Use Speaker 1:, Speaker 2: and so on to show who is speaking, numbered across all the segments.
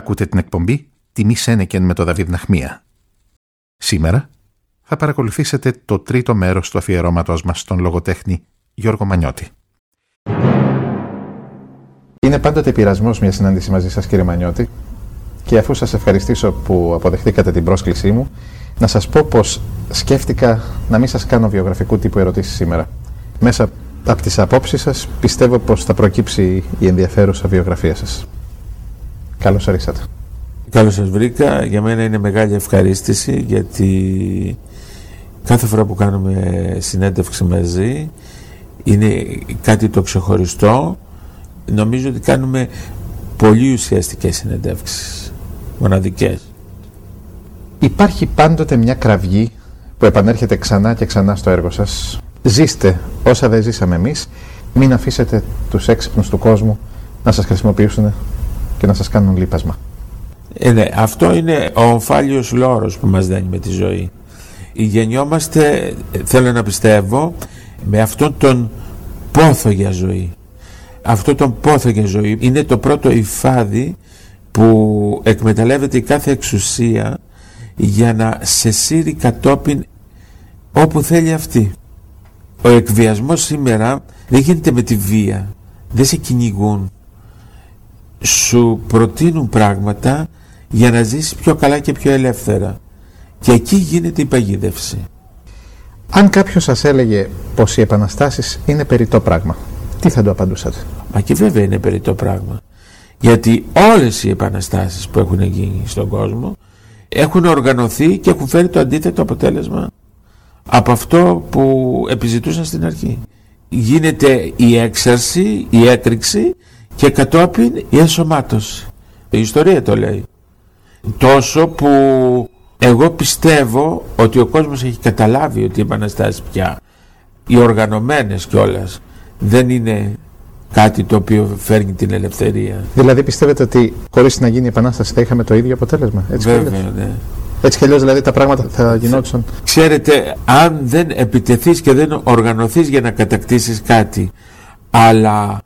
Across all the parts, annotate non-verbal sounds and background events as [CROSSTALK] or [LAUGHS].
Speaker 1: Ακούτε την εκπομπή «Τιμή Σένεκεν» με το Δαβίδ Ναχμία. Σήμερα θα παρακολουθήσετε το τρίτο μέρος του αφιερώματος μας στον λογοτέχνη Γιώργο Μανιώτη.
Speaker 2: Είναι πάντοτε πειρασμός μια συνάντηση μαζί σας κύριε Μανιώτη και αφού σας ευχαριστήσω που αποδεχτήκατε την πρόσκλησή μου να σας πω πως σκέφτηκα να μην σας κάνω βιογραφικού τύπου ερωτήσεις σήμερα. Μέσα από τις απόψεις σας πιστεύω πως θα προκύψει η ενδιαφέρουσα βιογραφία σας. Καλώς ορίσατε.
Speaker 3: Καλώς σας βρήκα. Για μένα είναι μεγάλη ευχαρίστηση γιατί κάθε φορά που κάνουμε συνέντευξη μαζί είναι κάτι το ξεχωριστό. Νομίζω ότι κάνουμε πολύ ουσιαστικές συνεντεύξεις, μοναδικές.
Speaker 2: Υπάρχει πάντοτε μια κραυγή που επανέρχεται ξανά και ξανά στο έργο σας. Ζήστε όσα δεν ζήσαμε εμείς. Μην αφήσετε τους έξυπνους του κόσμου να σας χρησιμοποιήσουν και να σας κάνουν λείπασμα.
Speaker 3: Ε, ναι, αυτό είναι ο ομφάλιος λόρος που μας δένει με τη ζωή. Γεννιόμαστε, θέλω να πιστεύω, με αυτόν τον πόθο για ζωή. Αυτό τον πόθο για ζωή είναι το πρώτο υφάδι που εκμεταλλεύεται η κάθε εξουσία για να σε σύρει κατόπιν όπου θέλει αυτή. Ο εκβιασμός σήμερα δεν γίνεται με τη βία, δεν σε κυνηγούν, σου προτείνουν πράγματα για να ζήσεις πιο καλά και πιο ελεύθερα. Και εκεί γίνεται η παγίδευση.
Speaker 2: Αν κάποιος σας έλεγε πως οι επαναστάσεις είναι περιττό πράγμα, τι θα του απαντούσατε;
Speaker 3: Μα και βέβαια είναι περιττό πράγμα. Γιατί όλες οι επαναστάσεις που έχουν γίνει στον κόσμο έχουν οργανωθεί και έχουν φέρει το αντίθετο αποτέλεσμα από αυτό που επιζητούσαν στην αρχή. Γίνεται η έξαρση, η έκρηξη και κατόπιν η ενσωμάτωση. Η ιστορία το λέει. Τόσο που εγώ πιστεύω ότι ο κόσμος έχει καταλάβει ότι οι επαναστάσεις πια, οι οργανωμένες κιόλας, δεν είναι κάτι το οποίο φέρνει την ελευθερία.
Speaker 2: Δηλαδή πιστεύετε ότι χωρίς να γίνει η επανάσταση θα είχαμε το ίδιο αποτέλεσμα; Έτσι
Speaker 3: Βέβαια, ναι.
Speaker 2: Έτσι κι αλλιώς δηλαδή τα πράγματα θα γινόντουσαν;
Speaker 3: Ξέρετε, αν δεν επιτεθείς και δεν οργανωθείς για να κατακτήσεις κάτι, αλλά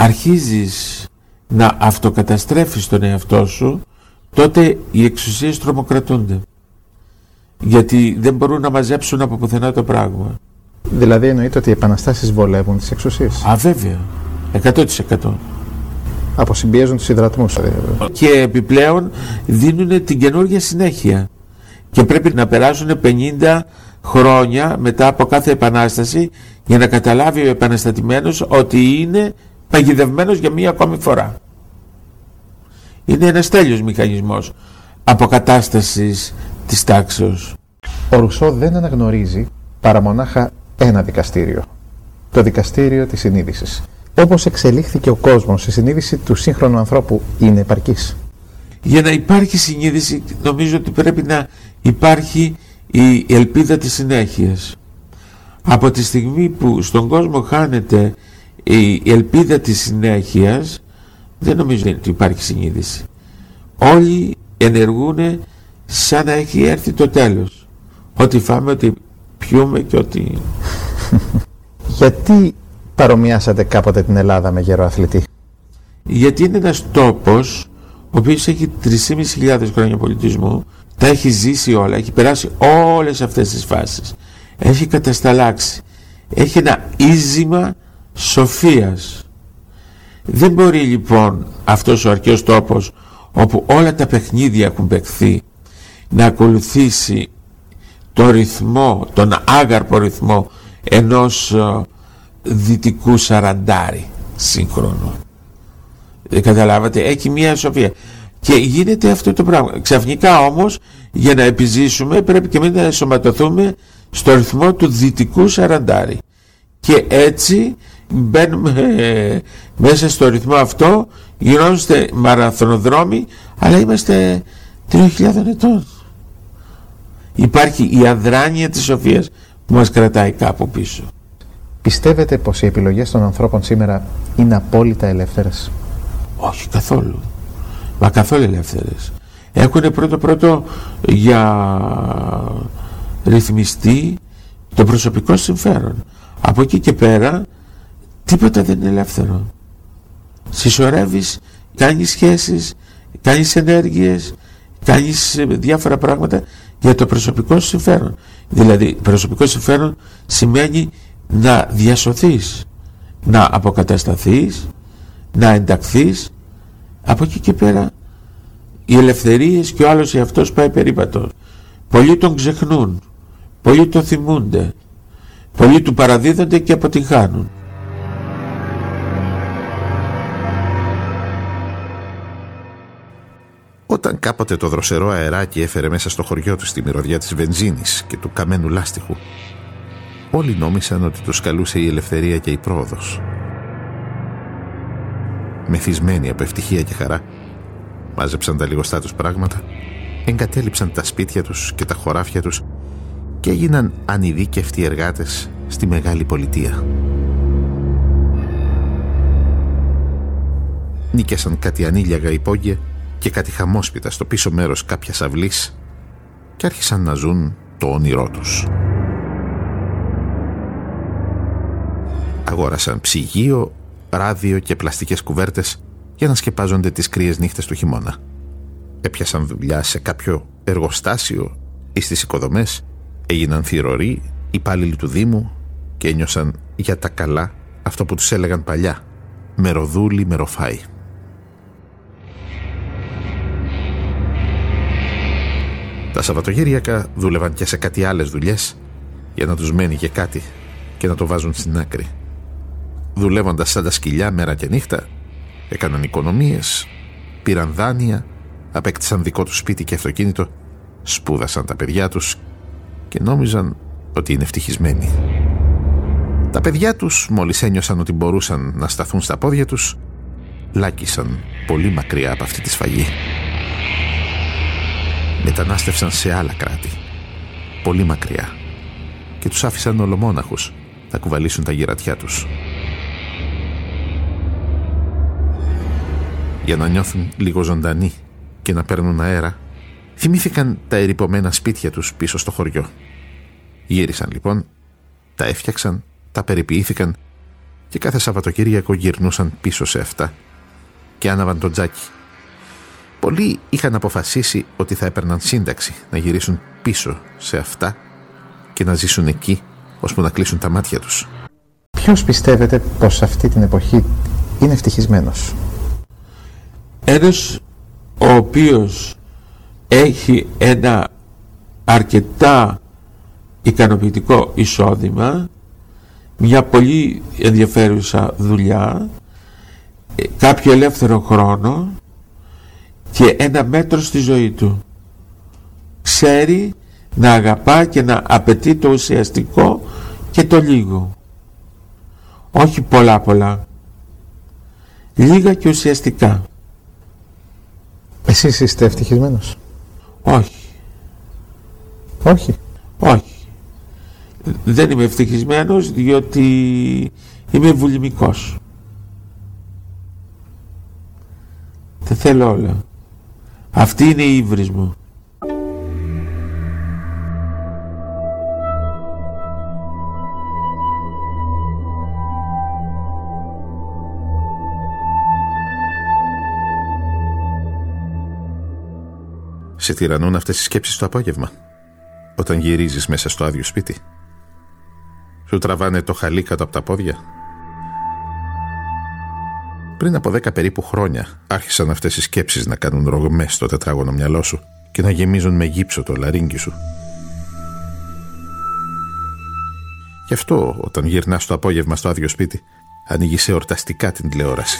Speaker 3: αρχίζεις να αυτοκαταστρέφεις τον εαυτό σου τότε οι εξουσίες τρομοκρατούνται. Γιατί δεν μπορούν να μαζέψουν από πουθενά το πράγμα.
Speaker 2: Δηλαδή εννοείται ότι οι επαναστάσεις βολεύουν τις εξουσίες.
Speaker 3: Α βέβαια. 100%
Speaker 2: Αποσυμπιέζουν τους υδρατμούς. Δηλαδή.
Speaker 3: Και επιπλέον δίνουν την καινούργια συνέχεια. Και πρέπει να περάσουν 50 χρόνια μετά από κάθε επανάσταση για να καταλάβει ο επαναστατημένος ότι είναι παγιδευμένος για μία ακόμη φορά. Είναι ένας τέλειος μηχανισμός αποκατάστασης της τάξεως.
Speaker 2: Ο Ρουσό δεν αναγνωρίζει παρά μονάχα ένα δικαστήριο. Το δικαστήριο της συνείδησης. Όπως εξελίχθηκε ο κόσμος, η συνείδηση του σύγχρονου ανθρώπου είναι επαρκής.
Speaker 3: Για να υπάρχει συνείδηση νομίζω ότι πρέπει να υπάρχει η ελπίδα της συνέχειας. Από τη στιγμή που στον κόσμο χάνεται η ελπίδα της συνέχειας δεν νομίζω ότι υπάρχει συνείδηση. Όλοι ενεργούν σαν να έχει έρθει το τέλος. Ότι φάμε, ότι πιούμε και ότι... [LAUGHS]
Speaker 2: Γιατί παρομοιάσατε κάποτε την Ελλάδα με γέρο αθλητή;
Speaker 3: Γιατί είναι ένας τόπος ο οποίος έχει 3.500 χρόνια πολιτισμού, τα έχει ζήσει όλα, έχει περάσει όλες αυτές τις φάσεις. Έχει κατασταλάξει. Έχει ένα ίζημα σοφίας. Δεν μπορεί λοιπόν αυτός ο αρχαίος τόπος όπου όλα τα παιχνίδια έχουν παιχθεί να ακολουθήσει το ρυθμό, τον άγαρπο ρυθμό ενός ε, δυτικού σαραντάρι σύγχρονο. Δεν καταλάβατε, έχει μία σοφία. Και γίνεται αυτό το πράγμα. Ξαφνικά όμως για να επιζήσουμε πρέπει και εμείς να ενσωματωθούμε στο ρυθμό του δυτικού σαραντάρι. Και έτσι μπαίνουμε ε, μέσα στο ρυθμό αυτό, γινόμαστε μαραθωνοδρόμοι, αλλά είμαστε 3.000 ετών. Υπάρχει η αδράνεια της σοφίας που μας κρατάει κάπου πίσω.
Speaker 2: Πιστεύετε πως οι επιλογές των ανθρώπων σήμερα είναι απόλυτα ελεύθερες;
Speaker 3: Όχι καθόλου. Μα καθόλου ελεύθερες. Έχουν πρώτο πρώτο για ρυθμιστεί το προσωπικό συμφέρον. Από εκεί και πέρα τίποτα δεν είναι ελεύθερο. Συσσωρεύεις, κάνεις σχέσεις, κάνεις ενέργειες, κάνεις ε, διάφορα πράγματα για το προσωπικό συμφέρον. Δηλαδή προσωπικό συμφέρον σημαίνει να διασωθείς, να αποκατασταθείς, να ενταχθείς. Από εκεί και πέρα οι ελευθερίες και ο άλλος εαυτός πάει περίπατο. Πολλοί τον ξεχνούν, πολλοί τον θυμούνται, πολλοί του παραδίδονται και αποτυγχάνουν.
Speaker 2: Όταν κάποτε το δροσερό αεράκι έφερε μέσα στο χωριό του τη μυρωδιά της βενζίνης και του καμένου λάστιχου, όλοι νόμισαν ότι τους καλούσε η ελευθερία και η πρόοδος. Μεθυσμένοι από ευτυχία και χαρά, μάζεψαν τα λιγοστά τους πράγματα, εγκατέλειψαν τα σπίτια τους και τα χωράφια τους και έγιναν ανειδίκευτοι εργάτες στη μεγάλη πολιτεία. Νίκησαν κάτι ανήλιαγα υπόγεια και κάτι χαμόσπιτα στο πίσω μέρος κάποιας αυλής και άρχισαν να ζουν το όνειρό τους. Αγόρασαν ψυγείο, ράδιο και πλαστικές κουβέρτες για να σκεπάζονται τις κρύες νύχτες του χειμώνα. Έπιασαν δουλειά σε κάποιο εργοστάσιο ή στις οικοδομές, έγιναν θηροροί, υπάλληλοι του Δήμου και ένιωσαν για τα καλά αυτό που τους έλεγαν παλιά «μεροδούλη μεροφάι». Τα Σαββατογύριακα δούλευαν και σε κάτι άλλες δουλειές για να τους μένει και κάτι και να το βάζουν στην άκρη. Δουλεύοντας σαν τα σκυλιά μέρα και νύχτα, έκαναν οικονομίες, πήραν δάνεια, απέκτησαν δικό τους σπίτι και αυτοκίνητο, σπούδασαν τα παιδιά τους και νόμιζαν ότι είναι ευτυχισμένοι. Τα παιδιά τους, μόλις ένιωσαν ότι μπορούσαν να σταθούν στα πόδια τους, λάκησαν πολύ μακριά από αυτή τη σφαγή μετανάστευσαν σε άλλα κράτη, πολύ μακριά και τους άφησαν ολομόναχους να κουβαλήσουν τα γυρατιά τους. Για να νιώθουν λίγο ζωντανοί και να παίρνουν αέρα, θυμήθηκαν τα ερυπωμένα σπίτια τους πίσω στο χωριό. Γύρισαν λοιπόν, τα έφτιαξαν, τα περιποιήθηκαν και κάθε Σαββατοκύριακο γυρνούσαν πίσω σε αυτά και άναβαν το τζάκι Πολλοί είχαν αποφασίσει ότι θα έπαιρναν σύνταξη να γυρίσουν πίσω σε αυτά και να ζήσουν εκεί ώσπου να κλείσουν τα μάτια τους.
Speaker 4: Ποιος πιστεύετε πως αυτή την εποχή είναι ευτυχισμένος;
Speaker 3: Ένας ο οποίος έχει ένα αρκετά ικανοποιητικό εισόδημα μια πολύ ενδιαφέρουσα δουλειά ε, κάποιο ελεύθερο χρόνο και ένα μέτρο στη ζωή του. Ξέρει να αγαπά και να απαιτεί το ουσιαστικό και το λίγο. Όχι πολλά πολλά. Λίγα και ουσιαστικά.
Speaker 4: Εσείς είστε ευτυχισμένος;
Speaker 3: Όχι.
Speaker 4: Όχι.
Speaker 3: Όχι. Δεν είμαι ευτυχισμένος διότι είμαι βουλημικός. Τα θέλω όλα. Αυτή είναι η ύβρις μου.
Speaker 2: Σε τυραννούν αυτές οι σκέψεις το απόγευμα, όταν γυρίζεις μέσα στο άδειο σπίτι. Σου τραβάνε το χαλί κάτω από τα πόδια πριν από δέκα περίπου χρόνια άρχισαν αυτές οι σκέψεις να κάνουν ρογμές στο τετράγωνο μυαλό σου και να γεμίζουν με γύψο το λαρίνκι σου. Γι' αυτό όταν γυρνάς το απόγευμα στο άδειο σπίτι ανοίγεις εορταστικά την τηλεόραση.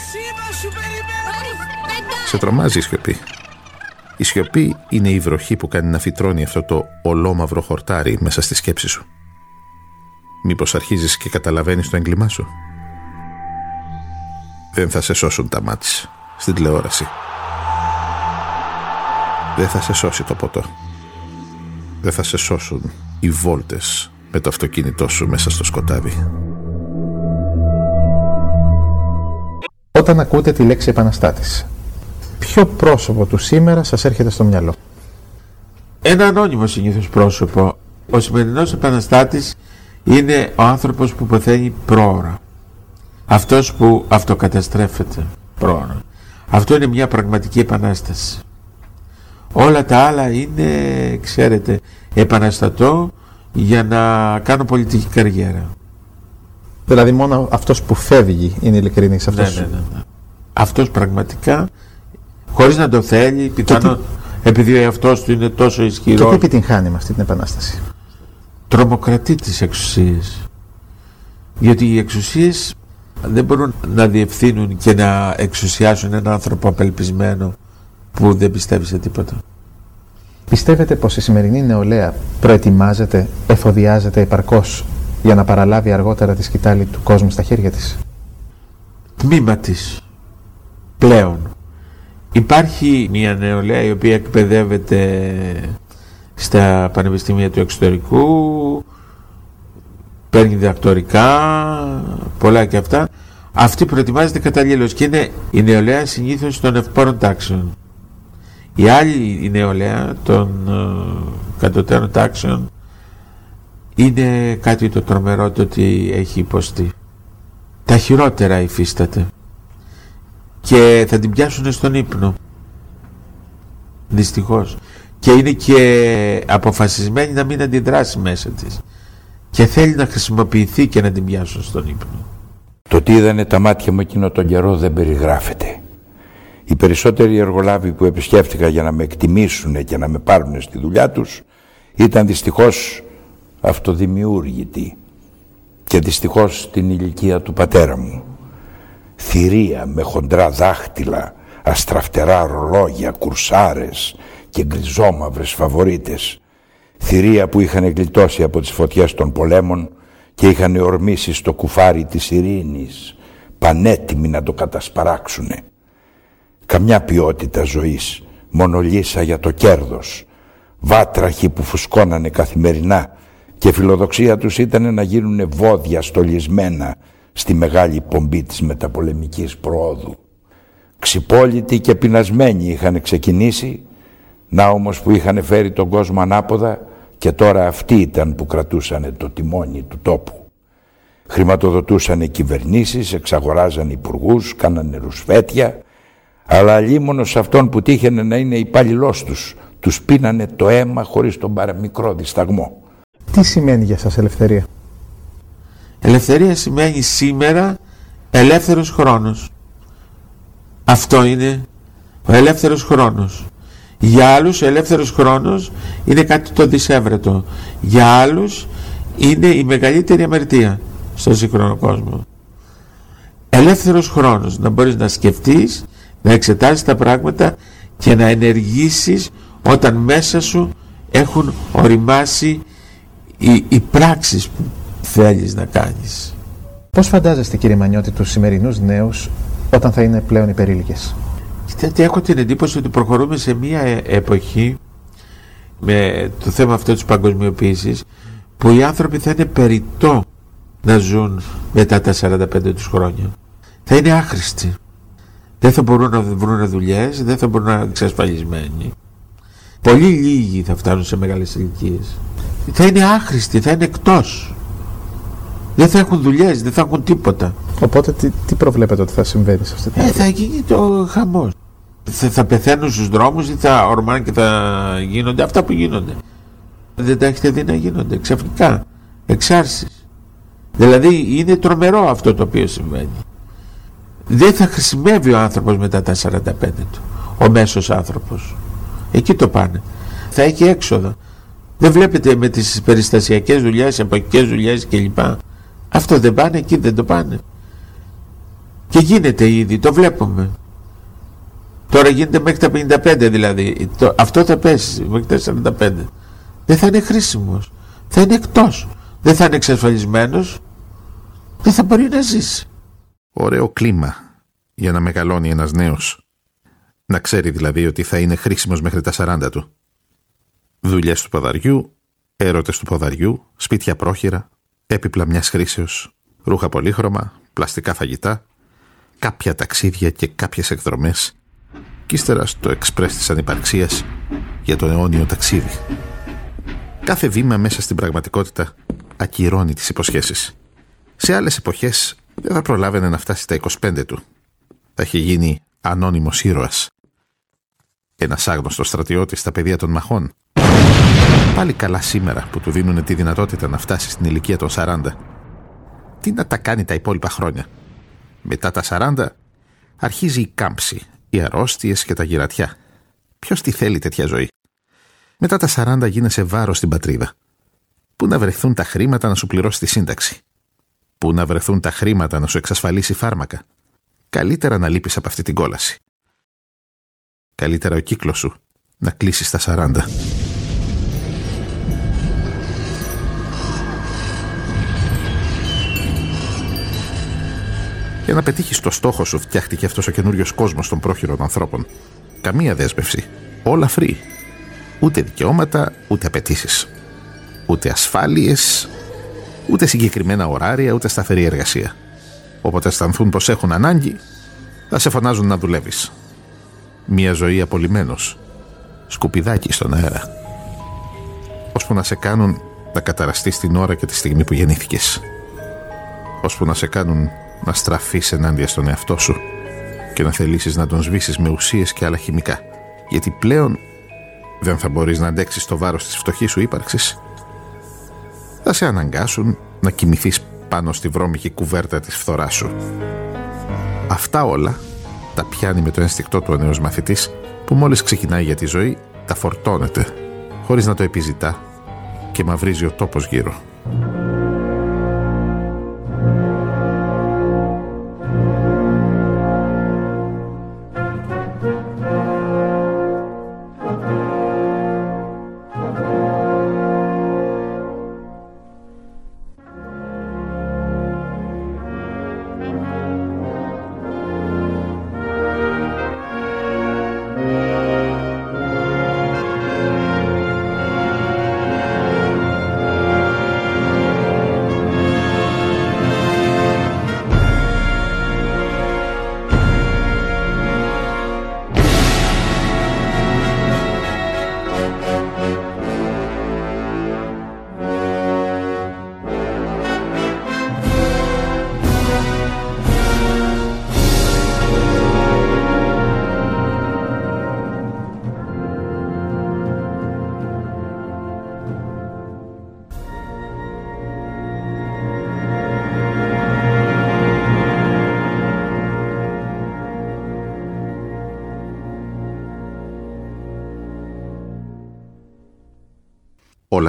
Speaker 2: Σε τρομάζει η σιωπή. Η σιωπή είναι η βροχή που κάνει να φυτρώνει αυτό το ολόμαυρο χορτάρι μέσα στη σκέψη σου. Μήπως αρχίζεις και καταλαβαίνεις το έγκλημά σου; Δεν θα σε σώσουν τα μάτια στην τηλεόραση. Δεν θα σε σώσει το ποτό. Δεν θα σε σώσουν οι βόλτες με το αυτοκίνητό σου μέσα στο σκοτάδι.
Speaker 4: Όταν ακούτε τη λέξη επαναστάτης, ποιο πρόσωπο του σήμερα σας έρχεται στο μυαλό;
Speaker 3: Ένα ανώνυμο συνήθως πρόσωπο. Ο σημερινός επαναστάτης είναι ο άνθρωπος που πεθαίνει πρόωρα αυτός που αυτοκαταστρέφεται πρόωρα Αυτό είναι μια πραγματική επανάσταση. Όλα τα άλλα είναι, ξέρετε, επαναστατώ για να κάνω πολιτική καριέρα.
Speaker 4: Δηλαδή μόνο αυτός που φεύγει είναι ειλικρινής. Αυτός...
Speaker 3: Ναι, ναι, ναι, ναι. Αυτός πραγματικά, χωρίς να το θέλει, πιθανόν, επειδή ο εαυτός του είναι τόσο ισχυρό.
Speaker 4: Και τι επιτυγχάνει με αυτή την επανάσταση;
Speaker 3: Τρομοκρατεί τις εξουσίες. Γιατί οι εξουσίες δεν μπορούν να διευθύνουν και να εξουσιάσουν έναν άνθρωπο απελπισμένο που δεν πιστεύει σε τίποτα.
Speaker 4: Πιστεύετε πως η σημερινή νεολαία προετοιμάζεται, εφοδιάζεται επαρκώς για να παραλάβει αργότερα τη σκητάλη του κόσμου στα χέρια της;
Speaker 3: Τμήμα της. Πλέον. Υπάρχει μια νεολαία η οποία εκπαιδεύεται στα πανεπιστήμια του εξωτερικού, παίρνει διδακτορικά, πολλά και αυτά. Αυτή προετοιμάζεται καταλήλως και είναι η νεολαία συνήθως των ευπόρων τάξεων. Η άλλη η νεολαία των ε, κατωτέρων τάξεων είναι κάτι το τρομερό το ότι έχει υποστεί. Τα χειρότερα υφίσταται και θα την πιάσουν στον ύπνο. Δυστυχώς. Και είναι και αποφασισμένη να μην αντιδράσει μέσα της. Και θέλει να χρησιμοποιηθεί και να την πιάσουν στον ύπνο.
Speaker 5: Το τι είδανε τα μάτια μου εκείνο τον καιρό δεν περιγράφεται. Οι περισσότεροι εργολάβοι που επισκέφτηκα για να με εκτιμήσουν και να με πάρουν στη δουλειά τους ήταν δυστυχώς αυτοδημιούργητοι και δυστυχώς στην ηλικία του πατέρα μου. Θηρία με χοντρά δάχτυλα, αστραφτερά ρολόγια, κουρσάρες και γκριζόμαυρες φαβορίτες. Θηρία που είχαν γλιτώσει από τις φωτιές των πολέμων και είχαν ορμήσει στο κουφάρι της ειρήνης, πανέτοιμοι να το κατασπαράξουνε καμιά ποιότητα ζωής, μονολύσα για το κέρδος, βάτραχοι που φουσκώνανε καθημερινά και φιλοδοξία τους ήταν να γίνουν βόδια στολισμένα στη μεγάλη πομπή της μεταπολεμικής προόδου. Ξυπόλυτοι και πεινασμένοι είχαν ξεκινήσει, να όμως που είχαν φέρει τον κόσμο ανάποδα και τώρα αυτοί ήταν που κρατούσαν το τιμόνι του τόπου. Χρηματοδοτούσαν κυβερνήσεις, εξαγοράζαν υπουργούς, κάνανε ρουσφέτια αλλά λίμωνο σε αυτόν που τύχαινε να είναι υπάλληλό τους. Τους πίνανε το αίμα χωρίς τον παραμικρό δισταγμό.
Speaker 4: Τι σημαίνει για σας ελευθερία;
Speaker 3: Ελευθερία σημαίνει σήμερα ελεύθερος χρόνος. Αυτό είναι ο ελεύθερος χρόνος. Για άλλους ο ελεύθερος χρόνος είναι κάτι το δυσέβρετο. Για άλλους είναι η μεγαλύτερη αμερτία στον σύγχρονο κόσμο. Ελεύθερος χρόνος να μπορείς να σκεφτείς να εξετάσεις τα πράγματα και να ενεργήσεις όταν μέσα σου έχουν οριμάσει οι, οι πράξεις που θέλεις να κάνεις.
Speaker 4: Πώς φαντάζεστε κύριε Μανιώτη τους σημερινούς νέους όταν θα είναι πλέον υπερήλικες;
Speaker 3: Κοιτάτε, έχω την εντύπωση ότι προχωρούμε σε μια ε, εποχή με το θέμα αυτό της παγκοσμιοποίησης που οι άνθρωποι θα είναι περιττό να ζουν μετά τα 45 τους χρόνια. Θα είναι άχρηστοι δεν θα μπορούν να βρουν δουλειές, δεν θα μπορούν να είναι εξασφαλισμένοι. Πολύ λίγοι θα φτάνουν σε μεγάλες ηλικίες. Θα είναι άχρηστοι, θα είναι εκτός. Δεν θα έχουν δουλειές, δεν θα έχουν τίποτα.
Speaker 4: Οπότε τι, τι προβλέπετε ότι θα συμβαίνει σε αυτή την
Speaker 3: ε, Θα γίνει το χαμός. Θα, θα πεθαίνουν στους δρόμους ή θα ορμάνε και θα γίνονται αυτά που γίνονται. Δεν τα έχετε δει να γίνονται ξαφνικά. Εξάρσεις. Δηλαδή είναι τρομερό αυτό το οποίο συμβαίνει δεν θα χρησιμεύει ο άνθρωπος μετά τα 45 του ο μέσος άνθρωπος εκεί το πάνε θα έχει έξοδο δεν βλέπετε με τις περιστασιακές δουλειές εποχικές δουλειές κλπ αυτό δεν πάνε εκεί δεν το πάνε. Και γίνεται ήδη το βλέπουμε. Τώρα γίνεται μέχρι τα 55 δηλαδή. Το, αυτό θα πέσει μέχρι τα 45 δεν θα είναι χρήσιμος. Θα είναι εκτός. Δεν θα είναι εξασφαλισμένος. Δεν θα μπορεί να ζήσει.
Speaker 2: Ωραίο κλίμα για να μεγαλώνει ένας νέος. Να ξέρει δηλαδή ότι θα είναι χρήσιμος μέχρι τα 40 του. Δουλειές του ποδαριού, έρωτες του ποδαριού, σπίτια πρόχειρα, έπιπλα μιας χρήσεως, ρούχα πολύχρωμα, πλαστικά φαγητά, κάποια ταξίδια και κάποιες εκδρομές και ύστερα στο εξπρές της ανυπαρξίας για το αιώνιο ταξίδι. Κάθε βήμα μέσα στην πραγματικότητα ακυρώνει τις υποσχέσεις. Σε άλλες εποχές δεν θα προλάβαινε να φτάσει στα 25 του. Θα είχε γίνει ανώνυμος ήρωας. Ένας άγνωστος στρατιώτης στα πεδία των μαχών. Πάλι καλά σήμερα που του δίνουν τη δυνατότητα να φτάσει στην ηλικία των 40. Τι να τα κάνει τα υπόλοιπα χρόνια. Μετά τα 40 αρχίζει η κάμψη, οι αρρώστιες και τα γυρατιά. Ποιος τη θέλει τέτοια ζωή; Μετά τα 40 γίνεσαι βάρος στην πατρίδα. Πού να βρεθούν τα χρήματα να σου πληρώσει τη σύνταξη; Πού να βρεθούν τα χρήματα να σου εξασφαλίσει φάρμακα; Καλύτερα να λείπεις από αυτή την κόλαση. Καλύτερα ο κύκλος σου να κλείσεις στα 40. Για να πετύχεις το στόχο σου, φτιάχτηκε αυτός ο καινούριος κόσμος των πρόχειρων ανθρώπων. Καμία δέσμευση. Όλα free. Ούτε δικαιώματα, ούτε απαιτήσεις. Ούτε ασφάλειες, ούτε συγκεκριμένα ωράρια, ούτε σταθερή εργασία. Όποτε αισθανθούν πως έχουν ανάγκη, θα σε φωνάζουν να δουλεύεις. Μια ζωή απολυμμένος. Σκουπιδάκι στον αέρα. Ώσπου να σε κάνουν να καταραστείς την ώρα και τη στιγμή που γεννήθηκες. Ώσπου να σε κάνουν να στραφείς ενάντια στον εαυτό σου και να θελήσεις να τον σβήσεις με ουσίες και άλλα χημικά. Γιατί πλέον δεν θα μπορείς να αντέξεις το βάρος της φτωχής σου ύπαρξης. Θα σε αναγκάσουν να κοιμηθείς πάνω στη βρώμικη κουβέρτα της φθοράς σου. Αυτά όλα τα πιάνει με το ένστικτό του ο νέος μαθητής που μόλις ξεκινάει για τη ζωή τα φορτώνεται χωρίς να το επιζητά και μαυρίζει ο τόπος γύρω.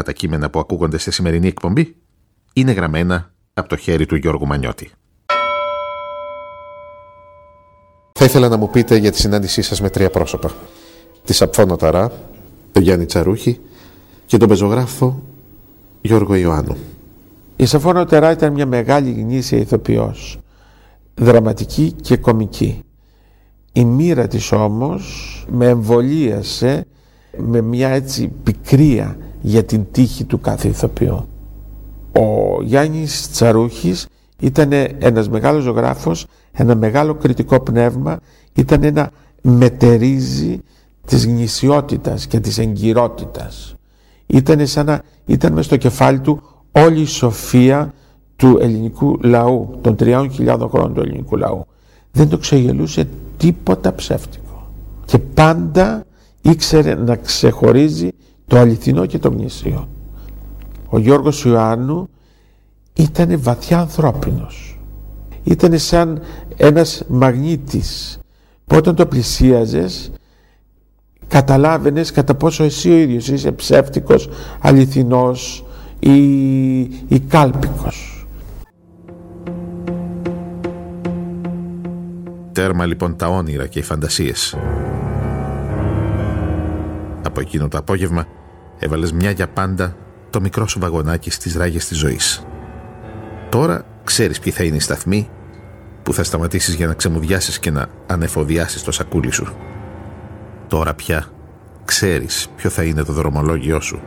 Speaker 2: Όλα τα κείμενα που ακούγονται σε σημερινή εκπομπή είναι γραμμένα από το χέρι του Γιώργου Μανιώτη.
Speaker 4: Θα ήθελα να μου πείτε για τη συνάντησή σας με τρία πρόσωπα. Τη Σαπφόνο Ταρά, τον Γιάννη Τσαρούχη και τον πεζογράφο Γιώργο Ιωάννου.
Speaker 3: Η Σαφόνο Τερά ήταν μια μεγάλη γνήσια ηθοποιός, δραματική και κομική. Η μοίρα της όμως με εμβολίασε με μια έτσι πικρία για την τύχη του κάθε ηθοποιού. Ο Γιάννης Τσαρούχης ήταν ένας μεγάλος ζωγράφος, ένα μεγάλο κριτικό πνεύμα, ήταν ένα μετερίζει της γνησιότητας και της εγκυρότητας. Ήταν σαν να ήταν μες στο κεφάλι του όλη η σοφία του ελληνικού λαού, των τριών χιλιάδων χρόνων του ελληνικού λαού. Δεν το ξεγελούσε τίποτα ψεύτικο. Και πάντα ήξερε να ξεχωρίζει το αληθινό και το γνήσιο. Ο Γιώργος Ιωάννου ήταν βαθιά ανθρώπινος. Ήταν σαν ένας μαγνήτης που όταν το πλησίαζες καταλάβαινες κατά πόσο εσύ ο ίδιος είσαι ψεύτικος, αληθινός ή, ή κάλπικος.
Speaker 2: Τέρμα λοιπόν τα όνειρα και οι φαντασίες. Από εκείνο το απόγευμα έβαλες μια για πάντα το μικρό σου βαγονάκι στις ράγες της ζωής. Τώρα ξέρεις ποιοι θα είναι οι σταθμοί που θα σταματήσεις για να ξεμουδιάσεις και να ανεφοδιάσεις το σακούλι σου. Τώρα πια ξέρεις ποιο θα είναι το δρομολόγιό σου.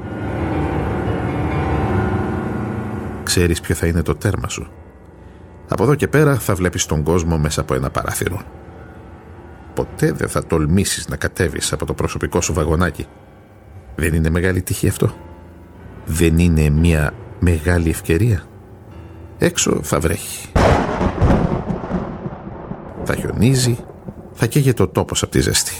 Speaker 2: Ξέρεις ποιο θα είναι το τέρμα σου. Από εδώ και πέρα θα βλέπεις τον κόσμο μέσα από ένα παράθυρο. Ποτέ δεν θα τολμήσεις να κατέβεις από το προσωπικό σου βαγονάκι. Δεν είναι μεγάλη τύχη αυτό. Δεν είναι μια μεγάλη ευκαιρία. Έξω θα βρέχει. Θα χιονίζει θα καίγεται ο τόπος από τη ζέστη.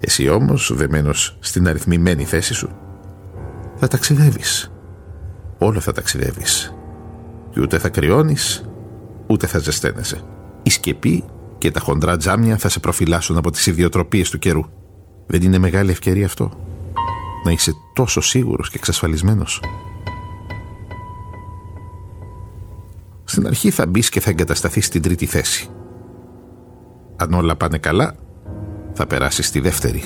Speaker 2: Εσύ όμως, δεμένος στην αριθμημένη θέση σου, θα ταξιδεύεις. Όλο θα ταξιδεύεις. Και ούτε θα κρυώνεις, ούτε θα ζεσταίνεσαι. Η σκεπή και τα χοντρά τζάμια θα σε προφυλάσσουν από τις ιδιοτροπίες του καιρού. Δεν είναι μεγάλη ευκαιρία αυτό. Να είσαι τόσο σίγουρος και εξασφαλισμένος. Στην αρχή θα μπεις και θα εγκατασταθείς στην τρίτη θέση. Αν όλα πάνε καλά, θα περάσεις στη δεύτερη.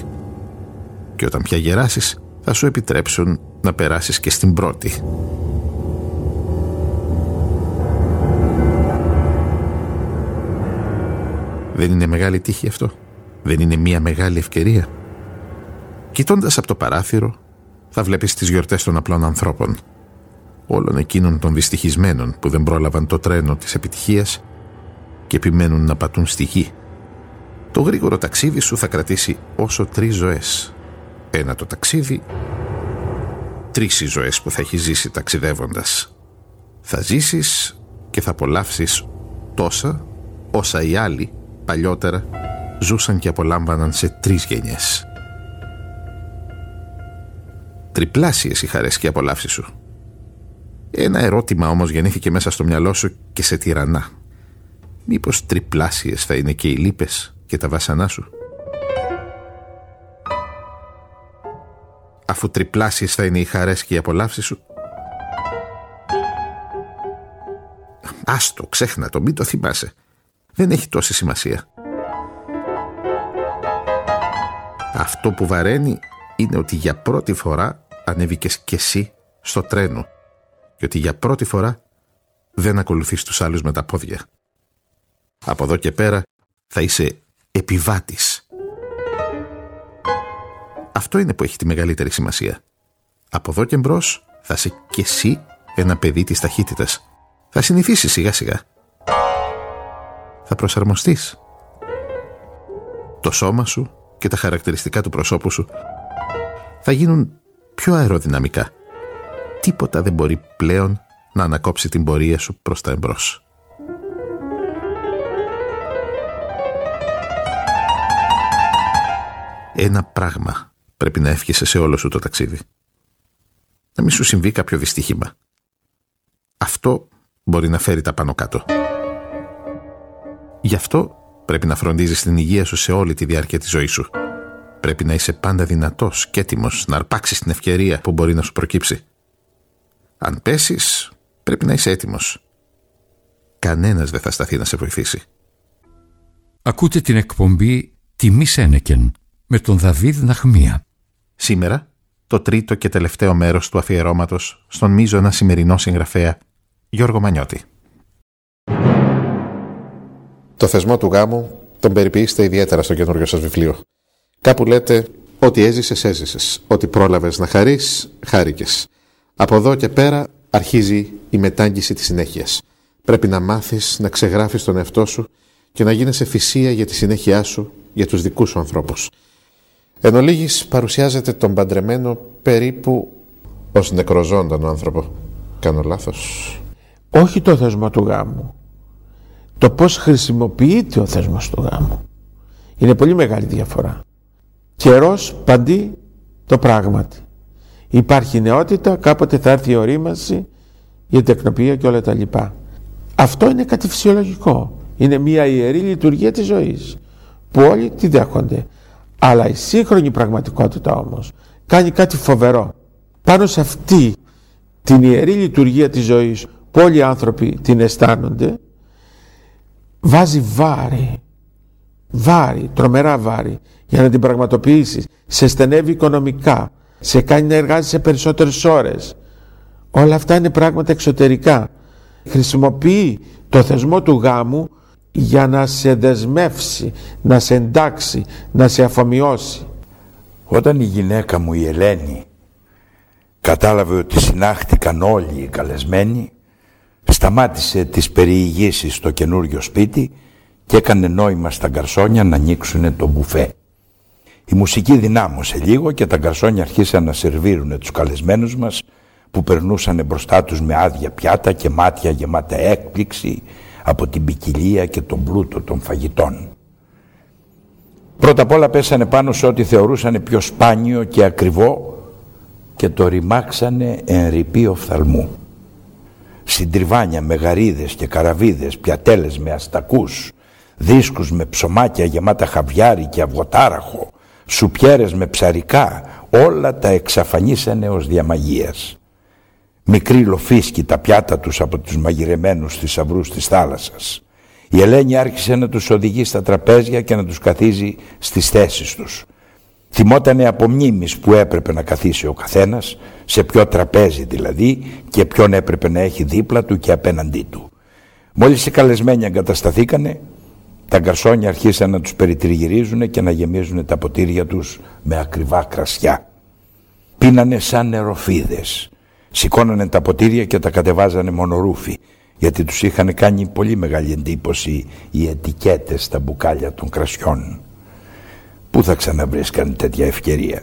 Speaker 2: Και όταν πια γεράσεις, θα σου επιτρέψουν να περάσεις και στην πρώτη. Δεν είναι μεγάλη τύχη αυτό. Δεν είναι μια μεγάλη ευκαιρία. Κοιτώντας από το παράθυρο, θα βλέπεις τις γιορτές των απλών ανθρώπων. Όλων εκείνων των δυστυχισμένων που δεν πρόλαβαν το τρένο της επιτυχίας και επιμένουν να πατούν στη γη. Το γρήγορο ταξίδι σου θα κρατήσει όσο τρεις ζωές. Ένα το ταξίδι, τρεις οι ζωές που θα έχεις ζήσει ταξιδεύοντας. Θα ζήσεις και θα απολαύσεις τόσα όσα οι άλλοι παλιότερα ζούσαν και απολάμβαναν σε τρεις γενιές. Τριπλάσιες οι χαρές και οι απολαύσεις σου. Ένα ερώτημα όμως γεννήθηκε μέσα στο μυαλό σου και σε τυραννά. Μήπως τριπλάσιες θα είναι και οι λύπες και τα βάσανά σου; Αφού τριπλάσιες θα είναι οι χαρές και οι απολαύσεις σου; Άστο, ξέχνα το, μην το θυμάσαι δεν έχει τόση σημασία. Αυτό που βαραίνει είναι ότι για πρώτη φορά ανέβηκες κι εσύ στο τρένο και ότι για πρώτη φορά δεν ακολουθείς τους άλλους με τα πόδια. Από εδώ και πέρα θα είσαι επιβάτης. Αυτό είναι που έχει τη μεγαλύτερη σημασία. Από εδώ και μπρος θα είσαι κι εσύ ένα παιδί της ταχύτητας. Θα συνηθίσεις σιγά σιγά θα προσαρμοστείς. Το σώμα σου και τα χαρακτηριστικά του προσώπου σου θα γίνουν πιο αεροδυναμικά. Τίποτα δεν μπορεί πλέον να ανακόψει την πορεία σου προς τα εμπρός. Ένα πράγμα πρέπει να εύχεσαι σε όλο σου το ταξίδι. Να μην σου συμβεί κάποιο δυστύχημα. Αυτό μπορεί να φέρει τα πάνω κάτω. Γι' αυτό πρέπει να φροντίζεις την υγεία σου σε όλη τη διάρκεια της ζωής σου. Πρέπει να είσαι πάντα δυνατός και έτοιμος να αρπάξεις την ευκαιρία που μπορεί να σου προκύψει. Αν πέσεις, πρέπει να είσαι έτοιμος. Κανένας δεν θα σταθεί να σε βοηθήσει.
Speaker 6: Ακούτε την εκπομπή «Τιμή Σένεκεν» με τον Δαβίδ Ναχμία.
Speaker 2: Σήμερα, το τρίτο και τελευταίο μέρος του αφιερώματος στον μείζωνα σημερινό συγγραφέα Γιώργο Μανιώτη. Το θεσμό του γάμου τον περιποιήσετε ιδιαίτερα στο καινούριο σας βιβλίο. Κάπου λέτε ότι έζησες, έζησες. Ότι πρόλαβες να χαρείς, χάρηκες. Από εδώ και πέρα αρχίζει η μετάγγιση της συνέχειας. Πρέπει να μάθεις να ξεγράφεις τον εαυτό σου και να γίνεσαι θυσία για τη συνέχειά σου, για τους δικούς σου ανθρώπους. Εν ολίγης παρουσιάζεται τον παντρεμένο περίπου ως νεκροζώντανο άνθρωπο. Κάνω λάθος;
Speaker 3: Όχι το θεσμό του γάμου το πώς χρησιμοποιείται ο θεσμός του γάμου. Είναι πολύ μεγάλη διαφορά. Καιρός παντί το πράγματι. Υπάρχει νεότητα, κάποτε θα έρθει η ορίμαση, η τεκνοποιία και όλα τα λοιπά. Αυτό είναι κάτι φυσιολογικό. Είναι μια ιερή λειτουργία της ζωής που όλοι τη δέχονται. Αλλά η σύγχρονη πραγματικότητα όμως κάνει κάτι φοβερό. Πάνω σε αυτή την ιερή λειτουργία της ζωής που όλοι οι άνθρωποι την αισθάνονται βάζει βάρη, βάρη, τρομερά βάρη για να την πραγματοποιήσεις. Σε στενεύει οικονομικά, σε κάνει να εργάζεσαι περισσότερες ώρες. Όλα αυτά είναι πράγματα εξωτερικά. Χρησιμοποιεί το θεσμό του γάμου για να σε δεσμεύσει, να σε εντάξει, να σε αφομοιώσει.
Speaker 5: Όταν η γυναίκα μου η Ελένη κατάλαβε ότι συνάχτηκαν όλοι οι καλεσμένοι σταμάτησε τις περιηγήσεις στο καινούριο σπίτι και έκανε νόημα στα γκαρσόνια να ανοίξουν το μπουφέ. Η μουσική δυνάμωσε λίγο και τα γκαρσόνια αρχίσαν να σερβίρουν τους καλεσμένους μας που περνούσαν μπροστά τους με άδεια πιάτα και μάτια γεμάτα έκπληξη από την ποικιλία και τον πλούτο των φαγητών. Πρώτα απ' όλα πέσανε πάνω σε ό,τι θεωρούσαν πιο σπάνιο και ακριβό και το ρημάξανε εν ρηπή οφθαλμού. Συντριβάνια με γαρίδες και καραβίδες, πιατέλες με αστακούς, δίσκους με ψωμάκια γεμάτα χαβιάρι και αυγοτάραχο, σουπιέρες με ψαρικά, όλα τα εξαφανίσανε ως διαμαγείας. Μικροί λοφίσκοι τα πιάτα τους από τους μαγειρεμένους θησαυρούς της θάλασσας. Η Ελένη άρχισε να τους οδηγεί στα τραπέζια και να τους καθίζει στις θέσεις τους. Θυμότανε από μνήμης που έπρεπε να καθίσει ο καθένας, σε ποιο τραπέζι δηλαδή και ποιον έπρεπε να έχει δίπλα του και απέναντί του. Μόλις οι καλεσμένοι εγκατασταθήκανε, τα γκαρσόνια αρχίσαν να τους περιτριγυρίζουν και να γεμίζουν τα ποτήρια τους με ακριβά κρασιά. Πίνανε σαν νεροφίδες. Σηκώνανε τα ποτήρια και τα κατεβάζανε μονορούφι γιατί τους είχαν κάνει πολύ μεγάλη εντύπωση οι ετικέτες στα μπουκάλια των κρασιών. Πού θα ξαναβρίσκαν τέτοια ευκαιρία;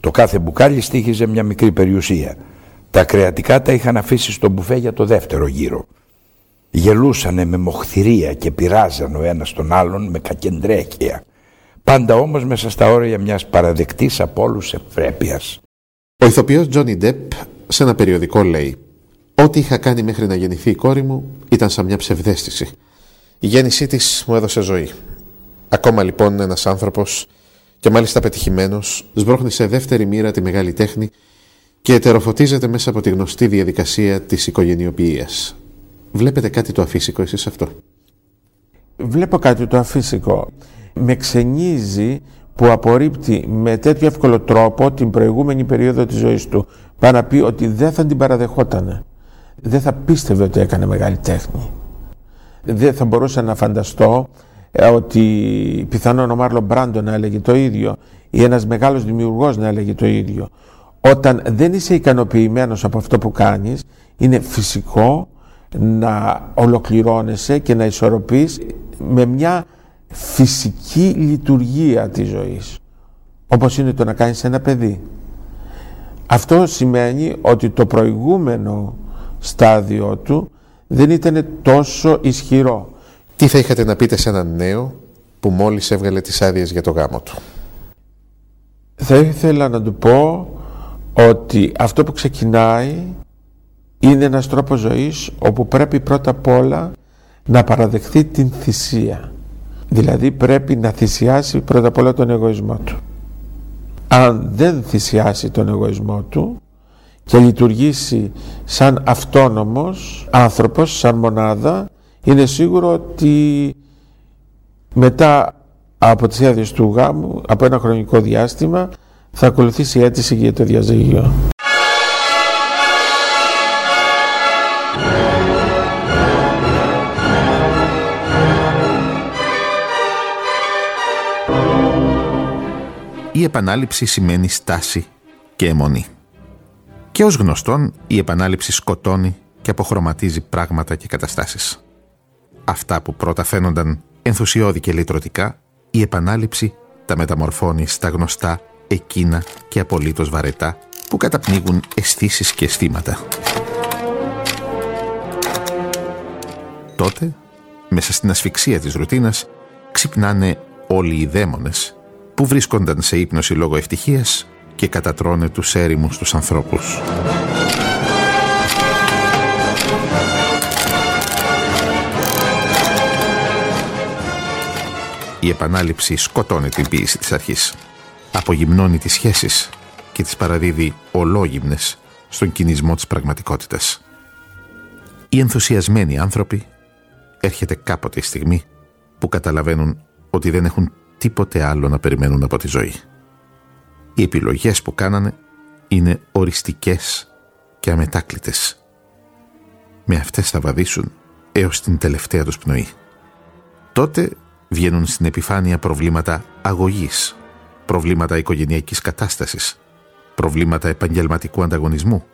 Speaker 5: Το κάθε μπουκάλι στήχιζε μια μικρή περιουσία. Τα κρεατικά τα είχαν αφήσει στο μπουφέ για το δεύτερο γύρο. Γελούσανε με μοχθηρία και πειράζαν ο ένας τον άλλον με κακεντρέκεια. Πάντα όμως μέσα στα όρια μιας παραδεκτής από όλους ευπρέπειας.
Speaker 2: Ο ηθοποιός Τζόνι Ντεπ σε ένα περιοδικό λέει Ό,τι είχα κάνει μέχρι να γεννηθεί η κόρη μου ήταν σαν μια ψευδέστηση. Η γέννησή της μου έδωσε ζωή. Ακόμα λοιπόν ένας άνθρωπος και μάλιστα πετυχημένος σμπρώχνει σε δεύτερη μοίρα τη μεγάλη τέχνη και ετεροφωτίζεται μέσα από τη γνωστή διαδικασία της οικογενειοποιίας. Βλέπετε κάτι το αφύσικο εσείς αυτό;
Speaker 3: Βλέπω κάτι το αφύσικο. Με ξενίζει που απορρίπτει με τέτοιο εύκολο τρόπο την προηγούμενη περίοδο της ζωής του. Πάει να πει ότι δεν θα την παραδεχότανε. Δεν θα πίστευε ότι έκανε μεγάλη τέχνη. Δεν θα μπορούσα να φανταστώ ε, ότι πιθανόν ο Μάρλο Μπράντο να έλεγε το ίδιο ή ένας μεγάλος δημιουργός να έλεγε το ίδιο. Όταν δεν είσαι ικανοποιημένος από αυτό που κάνεις, είναι φυσικό να ολοκληρώνεσαι και να ισορροπείς με μια φυσική λειτουργία της ζωής όπως είναι το να κάνεις ένα παιδί αυτό σημαίνει ότι το προηγούμενο στάδιο του δεν ήταν τόσο ισχυρό
Speaker 2: Τι θα είχατε να πείτε σε έναν νέο που μόλις έβγαλε τις άδειες για το γάμο του;
Speaker 3: Θα ήθελα να του πω ότι αυτό που ξεκινάει είναι ένας τρόπος ζωής όπου πρέπει πρώτα απ' όλα να παραδεχθεί την θυσία. Δηλαδή πρέπει να θυσιάσει πρώτα απ' όλα τον εγωισμό του. Αν δεν θυσιάσει τον εγωισμό του και λειτουργήσει σαν αυτόνομος άνθρωπος, σαν μονάδα, είναι σίγουρο ότι μετά από τις άδειες του γάμου, από ένα χρονικό διάστημα, θα ακολουθήσει η αίτηση για το διαζύγιο.
Speaker 2: η επανάληψη σημαίνει στάση και αιμονή. Και ως γνωστόν, η επανάληψη σκοτώνει και αποχρωματίζει πράγματα και καταστάσεις. Αυτά που πρώτα φαίνονταν ενθουσιώδη και λυτρωτικά, η επανάληψη τα μεταμορφώνει στα γνωστά εκείνα και απολύτως βαρετά που καταπνίγουν αισθήσεις και αισθήματα. Τότε, μέσα στην ασφυξία της ρουτίνας, ξυπνάνε όλοι οι δαίμονες που βρίσκονταν σε ύπνοση λόγω ευτυχίας και κατατρώνε τους έρημους τους ανθρώπους. Η επανάληψη σκοτώνει την ποίηση της αρχής. Απογυμνώνει τις σχέσεις και τις παραδίδει ολόγυμνες στον κινησμό της πραγματικότητας. Οι ενθουσιασμένοι άνθρωποι έρχεται κάποτε η στιγμή που καταλαβαίνουν ότι δεν έχουν τίποτε άλλο να περιμένουν από τη ζωή. Οι επιλογές που κάνανε είναι οριστικές και αμετάκλητες. Με αυτές θα βαδίσουν έως την τελευταία τους πνοή. Τότε βγαίνουν στην επιφάνεια προβλήματα αγωγής, προβλήματα οικογενειακής κατάστασης, προβλήματα επαγγελματικού ανταγωνισμού,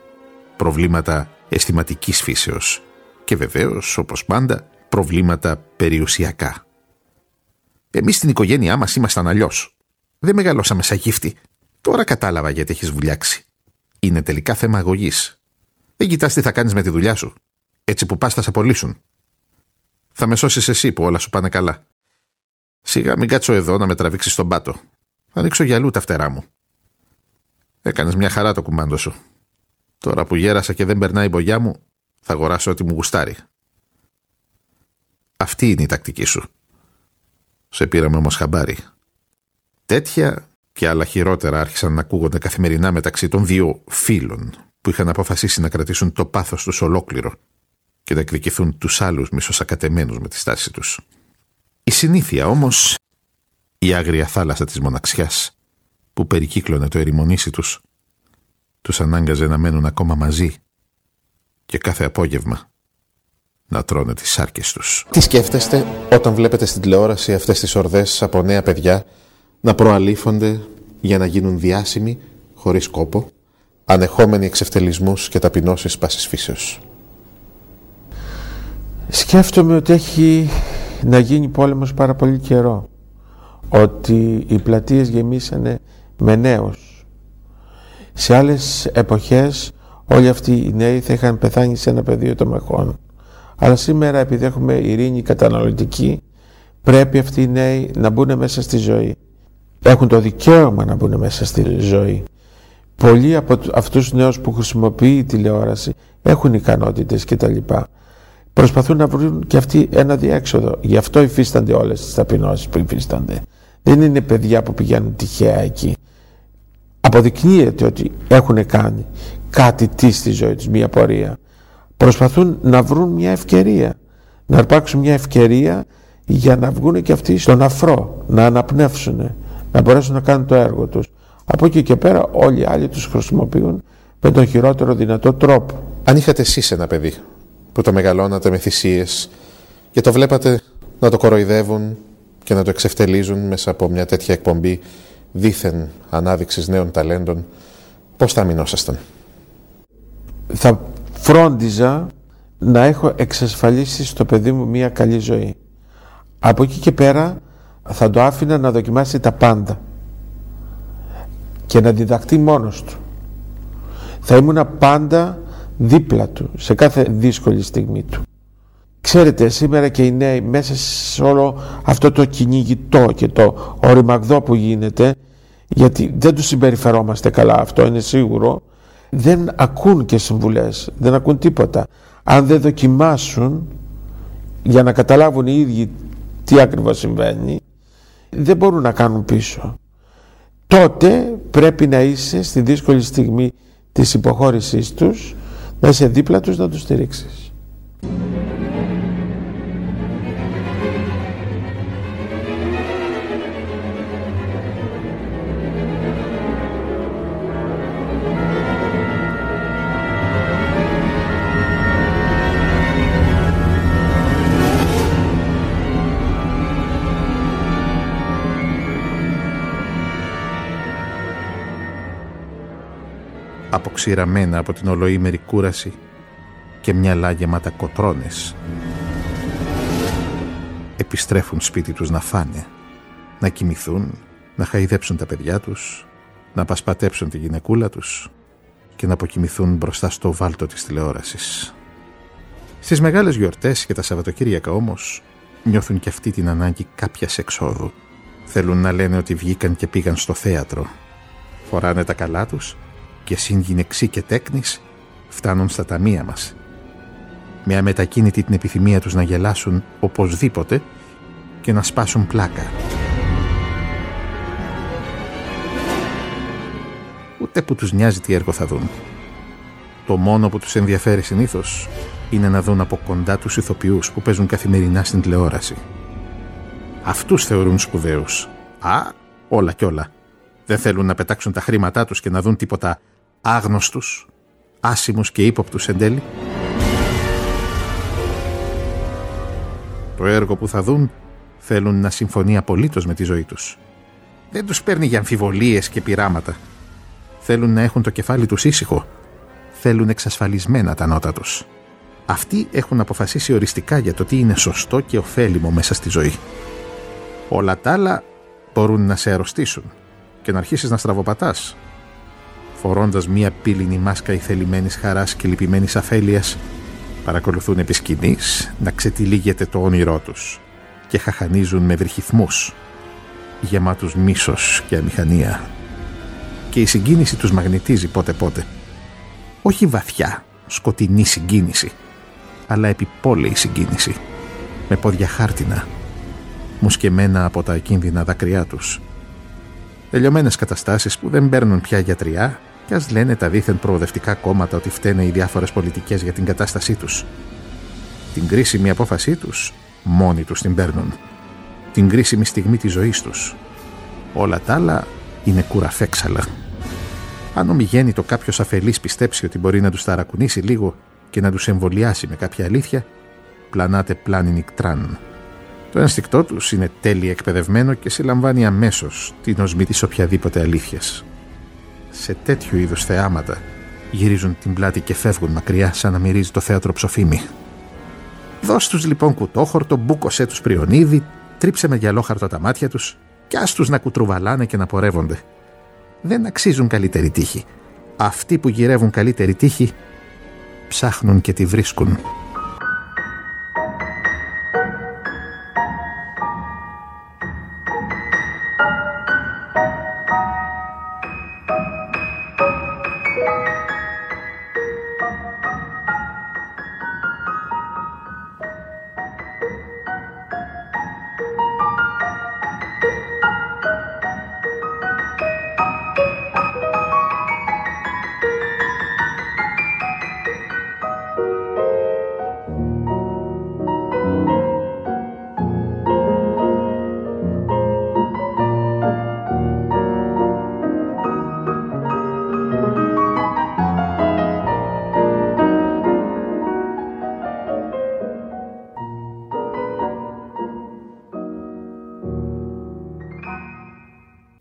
Speaker 2: προβλήματα αισθηματικής φύσεως και βεβαίως, όπως πάντα, προβλήματα περιουσιακά. Εμείς στην οικογένειά μας ήμασταν αλλιώς. Δεν μεγαλώσαμε σαν γύφτη. Τώρα κατάλαβα γιατί έχεις βουλιάξει. Είναι τελικά θέμα αγωγής. Δεν κοιτάς τι θα κάνεις με τη δουλειά σου. Έτσι που πας θα σε απολύσουν. Θα με σώσεις εσύ που όλα σου πάνε καλά. Σιγά μην κάτσω εδώ να με τραβήξεις στον πάτο. Θα ανοίξω γυαλού τα φτερά μου. Έκανες μια χαρά το κουμάντο σου. Τώρα που γέρασα και δεν περνάει η μπογιά μου, θα αγοράσω ό,τι μου γουστάρει. Αυτή είναι η τακτική σου. Σε πήραμε όμως χαμπάρι. Τέτοια και άλλα χειρότερα άρχισαν να ακούγονται καθημερινά μεταξύ των δύο φίλων που είχαν αποφασίσει να κρατήσουν το πάθος τους ολόκληρο και να εκδικηθούν τους άλλους μισοσακατεμένους με τη στάση τους. Η συνήθεια όμως, η άγρια θάλασσα της μοναξιάς που περικύκλωνε το ερημονήσι τους, τους ανάγκαζε να μένουν ακόμα μαζί και κάθε απόγευμα να τρώνε τις σάρκες τους.
Speaker 4: Τι σκέφτεστε όταν βλέπετε στην τηλεόραση αυτές τις ορδές από νέα παιδιά να προαλήφονται για να γίνουν διάσημοι χωρίς κόπο, ανεχόμενοι εξευτελισμούς και ταπεινώσεις πάσης φύσεως;
Speaker 3: Σκέφτομαι ότι έχει να γίνει πόλεμος πάρα πολύ καιρό. Ότι οι πλατείες γεμίσανε με νέους. Σε άλλες εποχές όλοι αυτοί οι νέοι θα είχαν πεθάνει σε ένα πεδίο των μεχών. Αλλά σήμερα επειδή έχουμε ειρήνη καταναλωτική πρέπει αυτοί οι νέοι να μπουν μέσα στη ζωή. Έχουν το δικαίωμα να μπουν μέσα στη ζωή. Πολλοί από αυτούς τους νέους που χρησιμοποιεί η τηλεόραση έχουν ικανότητες κτλ. Προσπαθούν να βρουν και αυτοί ένα διέξοδο. Γι' αυτό υφίστανται όλες τις ταπεινώσεις που υφίστανται. Δεν είναι παιδιά που πηγαίνουν τυχαία εκεί. Αποδεικνύεται ότι έχουν κάνει κάτι τι στη ζωή τους, μια πορεία. Προσπαθούν να βρουν μια ευκαιρία. Να υπάρξουν μια ευκαιρία για να βγουν και αυτοί στον αφρό, να αναπνεύσουν, να μπορέσουν να κάνουν το έργο τους. Από εκεί και πέρα όλοι οι άλλοι τους χρησιμοποιούν με τον χειρότερο δυνατό τρόπο.
Speaker 4: Αν είχατε εσείς ένα παιδί που το μεγαλώνατε με θυσίες και το βλέπατε να το κοροϊδεύουν και να το εξευτελίζουν μέσα από μια τέτοια εκπομπή δίθεν ανάδειξης νέων ταλέντων, πώς θα μείνωσασταν.
Speaker 3: Θα φρόντιζα να έχω εξασφαλίσει στο παιδί μου μια καλή ζωή. Από εκεί και πέρα θα το άφηνα να δοκιμάσει τα πάντα και να διδαχτεί μόνος του. Θα ήμουν πάντα δίπλα του σε κάθε δύσκολη στιγμή του. Ξέρετε σήμερα και οι νέοι μέσα σε όλο αυτό το κυνηγητό και το οριμαγδό που γίνεται γιατί δεν τους συμπεριφερόμαστε καλά αυτό είναι σίγουρο δεν ακούν και συμβουλές δεν ακούν τίποτα αν δεν δοκιμάσουν για να καταλάβουν οι ίδιοι τι ακριβώς συμβαίνει δεν μπορούν να κάνουν πίσω τότε πρέπει να είσαι στη δύσκολη στιγμή της υποχώρησής τους να είσαι δίπλα τους να τους στηρίξεις.
Speaker 2: Αποξηραμένα από την ολοήμερη κούραση και μυαλά γεμάτα κοτρώνες. Επιστρέφουν σπίτι τους να φάνε, να κοιμηθούν, να χαϊδέψουν τα παιδιά τους, να πασπατέψουν τη γυναικούλα τους και να αποκοιμηθούν μπροστά στο βάλτο της τηλεόρασης. Στις μεγάλες γιορτές και τα Σαββατοκύριακα όμως νιώθουν και αυτή την ανάγκη κάποιας εξόδου. Θέλουν να λένε ότι βγήκαν και πήγαν στο θέατρο. Φοράνε τα καλά τους και συγκινεξή και τέκνης φτάνουν στα ταμεία μας. Με αμετακίνητη την επιθυμία τους να γελάσουν οπωσδήποτε και να σπάσουν πλάκα. Ούτε που τους νοιάζει τι έργο θα δουν. Το μόνο που τους ενδιαφέρει συνήθως είναι να δουν από κοντά τους ηθοποιούς που παίζουν καθημερινά στην τηλεόραση. Αυτούς θεωρούν σπουδαίους. Α, όλα κι όλα. Δεν θέλουν να πετάξουν τα χρήματά τους και να δουν τίποτα άγνωστους, άσημους και ύποπτους εν τέλει. Το έργο που θα δουν θέλουν να συμφωνεί απολύτως με τη ζωή τους. Δεν τους παίρνει για αμφιβολίες και πειράματα. Θέλουν να έχουν το κεφάλι τους ήσυχο. Θέλουν εξασφαλισμένα τα νότα τους. Αυτοί έχουν αποφασίσει οριστικά για το τι είναι σωστό και ωφέλιμο μέσα στη ζωή. Όλα τα άλλα μπορούν να σε αρρωστήσουν και να αρχίσεις να στραβοπατάς φορώντας μία πύληνη μάσκα ηθελημένης χαράς και λυπημένης αφέλειας Παρακολουθούν επί σκηνής να ξετυλίγεται το όνειρό τους και χαχανίζουν με βρυχυθμούς, γεμάτους μίσος και αμηχανία. Και η συγκίνηση τους μαγνητίζει πότε-πότε. Όχι βαθιά, σκοτεινή συγκίνηση, αλλά επιπόλαιη συγκίνηση, με πόδια χάρτινα, μουσκεμένα από τα ακίνδυνα δάκρυά τους. Τελειωμένες καταστάσεις που δεν παίρνουν πια γιατριά και ας λένε τα δίθεν προοδευτικά κόμματα ότι φταίνε οι διάφορες πολιτικές για την κατάστασή τους. Την κρίσιμη απόφασή τους μόνοι τους την παίρνουν. Την κρίσιμη στιγμή της ζωής τους. Όλα τα άλλα είναι κουραφέξαλα. Αν ο το κάποιος αφελής πιστέψει ότι μπορεί να τους ταρακουνήσει λίγο και να τους εμβολιάσει με κάποια αλήθεια, πλανάτε πλάνη νικτράν. Το ένστικτό τους είναι τέλεια εκπαιδευμένο και συλλαμβάνει αμέσως την οσμή της οποιαδήποτε αλήθειας. Σε τέτοιου είδου θεάματα γυρίζουν την πλάτη και φεύγουν μακριά σαν να μυρίζει το θέατρο ψοφίμι. Δώσ' τους λοιπόν κουτόχορτο, μπούκοσέ τους πριονίδι, τρίψε με γυαλόχαρτο τα μάτια τους κι ας τους να κουτρουβαλάνε και να πορεύονται. Δεν αξίζουν καλύτερη τύχη. Αυτοί που γυρεύουν καλύτερη τύχη ψάχνουν και τη βρίσκουν.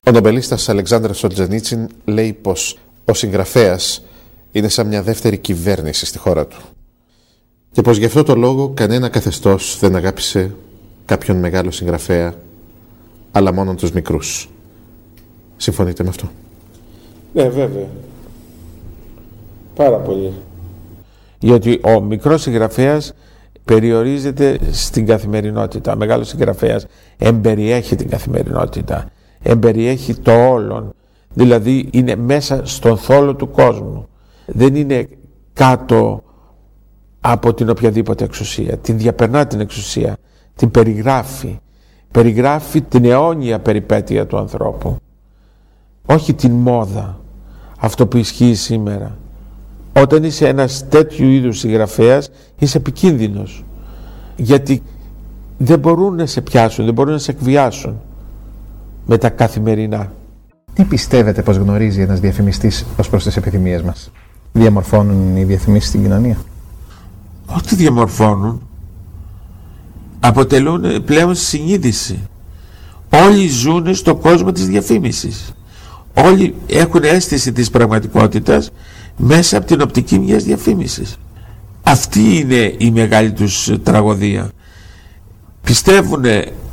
Speaker 4: Ο νομπελίστας Αλεξάνδρας Σολτζενίτσιν λέει πως ο συγγραφέας είναι σαν μια δεύτερη κυβέρνηση στη χώρα του. Και πως γι' αυτό το λόγο κανένα καθεστώς δεν αγάπησε κάποιον μεγάλο συγγραφέα, αλλά μόνο τους μικρούς. Συμφωνείτε με αυτό;
Speaker 3: Ναι, βέβαια. Πάρα πολύ. Γιατί ο μικρός συγγραφέας περιορίζεται στην καθημερινότητα. Ο μεγάλος συγγραφέας εμπεριέχει την καθημερινότητα εμπεριέχει το όλον. Δηλαδή είναι μέσα στον θόλο του κόσμου. Δεν είναι κάτω από την οποιαδήποτε εξουσία. Την διαπερνά την εξουσία. Την περιγράφει. Περιγράφει την αιώνια περιπέτεια του ανθρώπου. Όχι την μόδα. Αυτό που ισχύει σήμερα. Όταν είσαι ένας τέτοιου είδους συγγραφέας είσαι επικίνδυνος. Γιατί δεν μπορούν να σε πιάσουν, δεν μπορούν να σε εκβιάσουν με τα καθημερινά.
Speaker 4: Τι πιστεύετε πως γνωρίζει ένας διαφημιστής ως προς τις επιθυμίες μας; Διαμορφώνουν οι διαφημίσεις στην κοινωνία;
Speaker 3: Ό,τι διαμορφώνουν αποτελούν πλέον συνείδηση. Όλοι ζουν στον κόσμο της διαφήμισης. Όλοι έχουν αίσθηση της πραγματικότητας μέσα από την οπτική μιας διαφήμισης. Αυτή είναι η μεγάλη τους τραγωδία. Πιστεύουν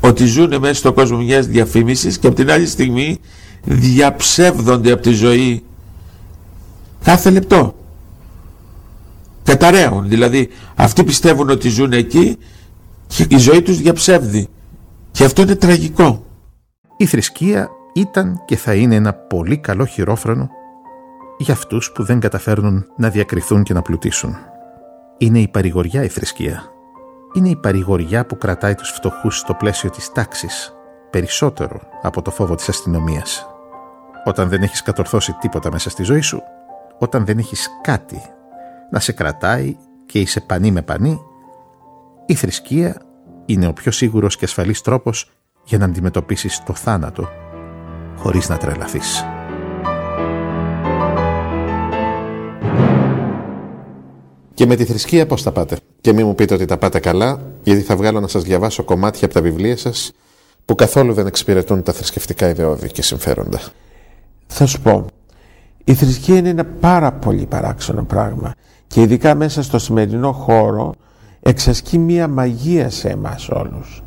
Speaker 3: ότι ζουν μέσα στον κόσμο μιας διαφήμισης και από την άλλη στιγμή διαψεύδονται από τη ζωή κάθε λεπτό. Καταραίουν. Δηλαδή αυτοί πιστεύουν ότι ζουν εκεί και η ζωή τους διαψεύδει. Και αυτό είναι τραγικό.
Speaker 2: Η θρησκεία ήταν και θα είναι ένα πολύ καλό χειρόφρονο για αυτούς που δεν καταφέρνουν να διακριθούν και να πλουτίσουν. Είναι η παρηγοριά η θρησκεία είναι η παρηγοριά που κρατάει τους φτωχούς στο πλαίσιο της τάξης, περισσότερο από το φόβο της αστυνομίας. Όταν δεν έχεις κατορθώσει τίποτα μέσα στη ζωή σου, όταν δεν έχεις κάτι να σε κρατάει και είσαι πανί με πανί, η θρησκεία είναι ο πιο σίγουρος και ασφαλής τρόπος για να αντιμετωπίσεις το θάνατο χωρίς να τρελαθείς.
Speaker 4: Και με τη θρησκεία πώς τα πάτε; Και μην μου πείτε ότι τα πάτε καλά, γιατί θα βγάλω να σας διαβάσω κομμάτια από τα βιβλία σας που καθόλου δεν εξυπηρετούν τα θρησκευτικά ιδεώδη και συμφέροντα.
Speaker 3: Θα σου πω, η θρησκεία είναι ένα πάρα πολύ παράξενο πράγμα και ειδικά μέσα στο σημερινό χώρο εξασκεί μία μαγεία σε εμάς όλους.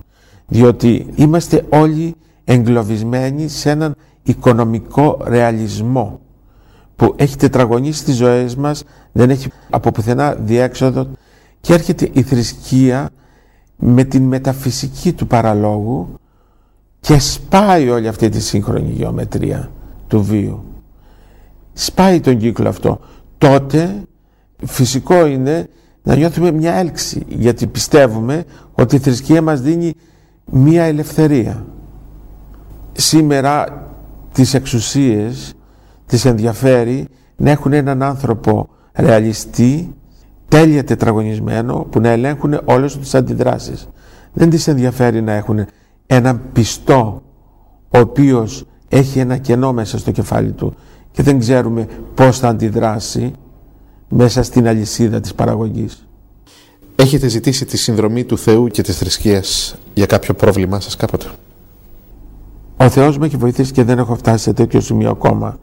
Speaker 3: Διότι είμαστε όλοι εγκλωβισμένοι σε έναν οικονομικό ρεαλισμό που έχει τετραγωνίσει τις ζωές μας, δεν έχει από πουθενά διέξοδο Και έρχεται η θρησκεία με την μεταφυσική του παραλόγου και σπάει όλη αυτή τη σύγχρονη γεωμετρία του βίου. Σπάει τον κύκλο αυτό. Τότε φυσικό είναι να νιώθουμε μια έλξη γιατί πιστεύουμε ότι η θρησκεία μας δίνει μια ελευθερία. Σήμερα τις εξουσίες τις ενδιαφέρει να έχουν έναν άνθρωπο ρεαλιστή, τέλεια τετραγωνισμένο που να ελέγχουν όλες τις αντιδράσεις. Δεν τις ενδιαφέρει να έχουν έναν πιστό ο οποίος έχει ένα κενό μέσα στο κεφάλι του και δεν ξέρουμε πώς θα αντιδράσει μέσα στην αλυσίδα της παραγωγής.
Speaker 4: Έχετε ζητήσει τη συνδρομή του Θεού και της θρησκείας για κάποιο πρόβλημά σας κάποτε;
Speaker 3: Ο Θεός με έχει βοηθήσει και δεν έχω φτάσει σε τέτοιο σημείο ακόμα.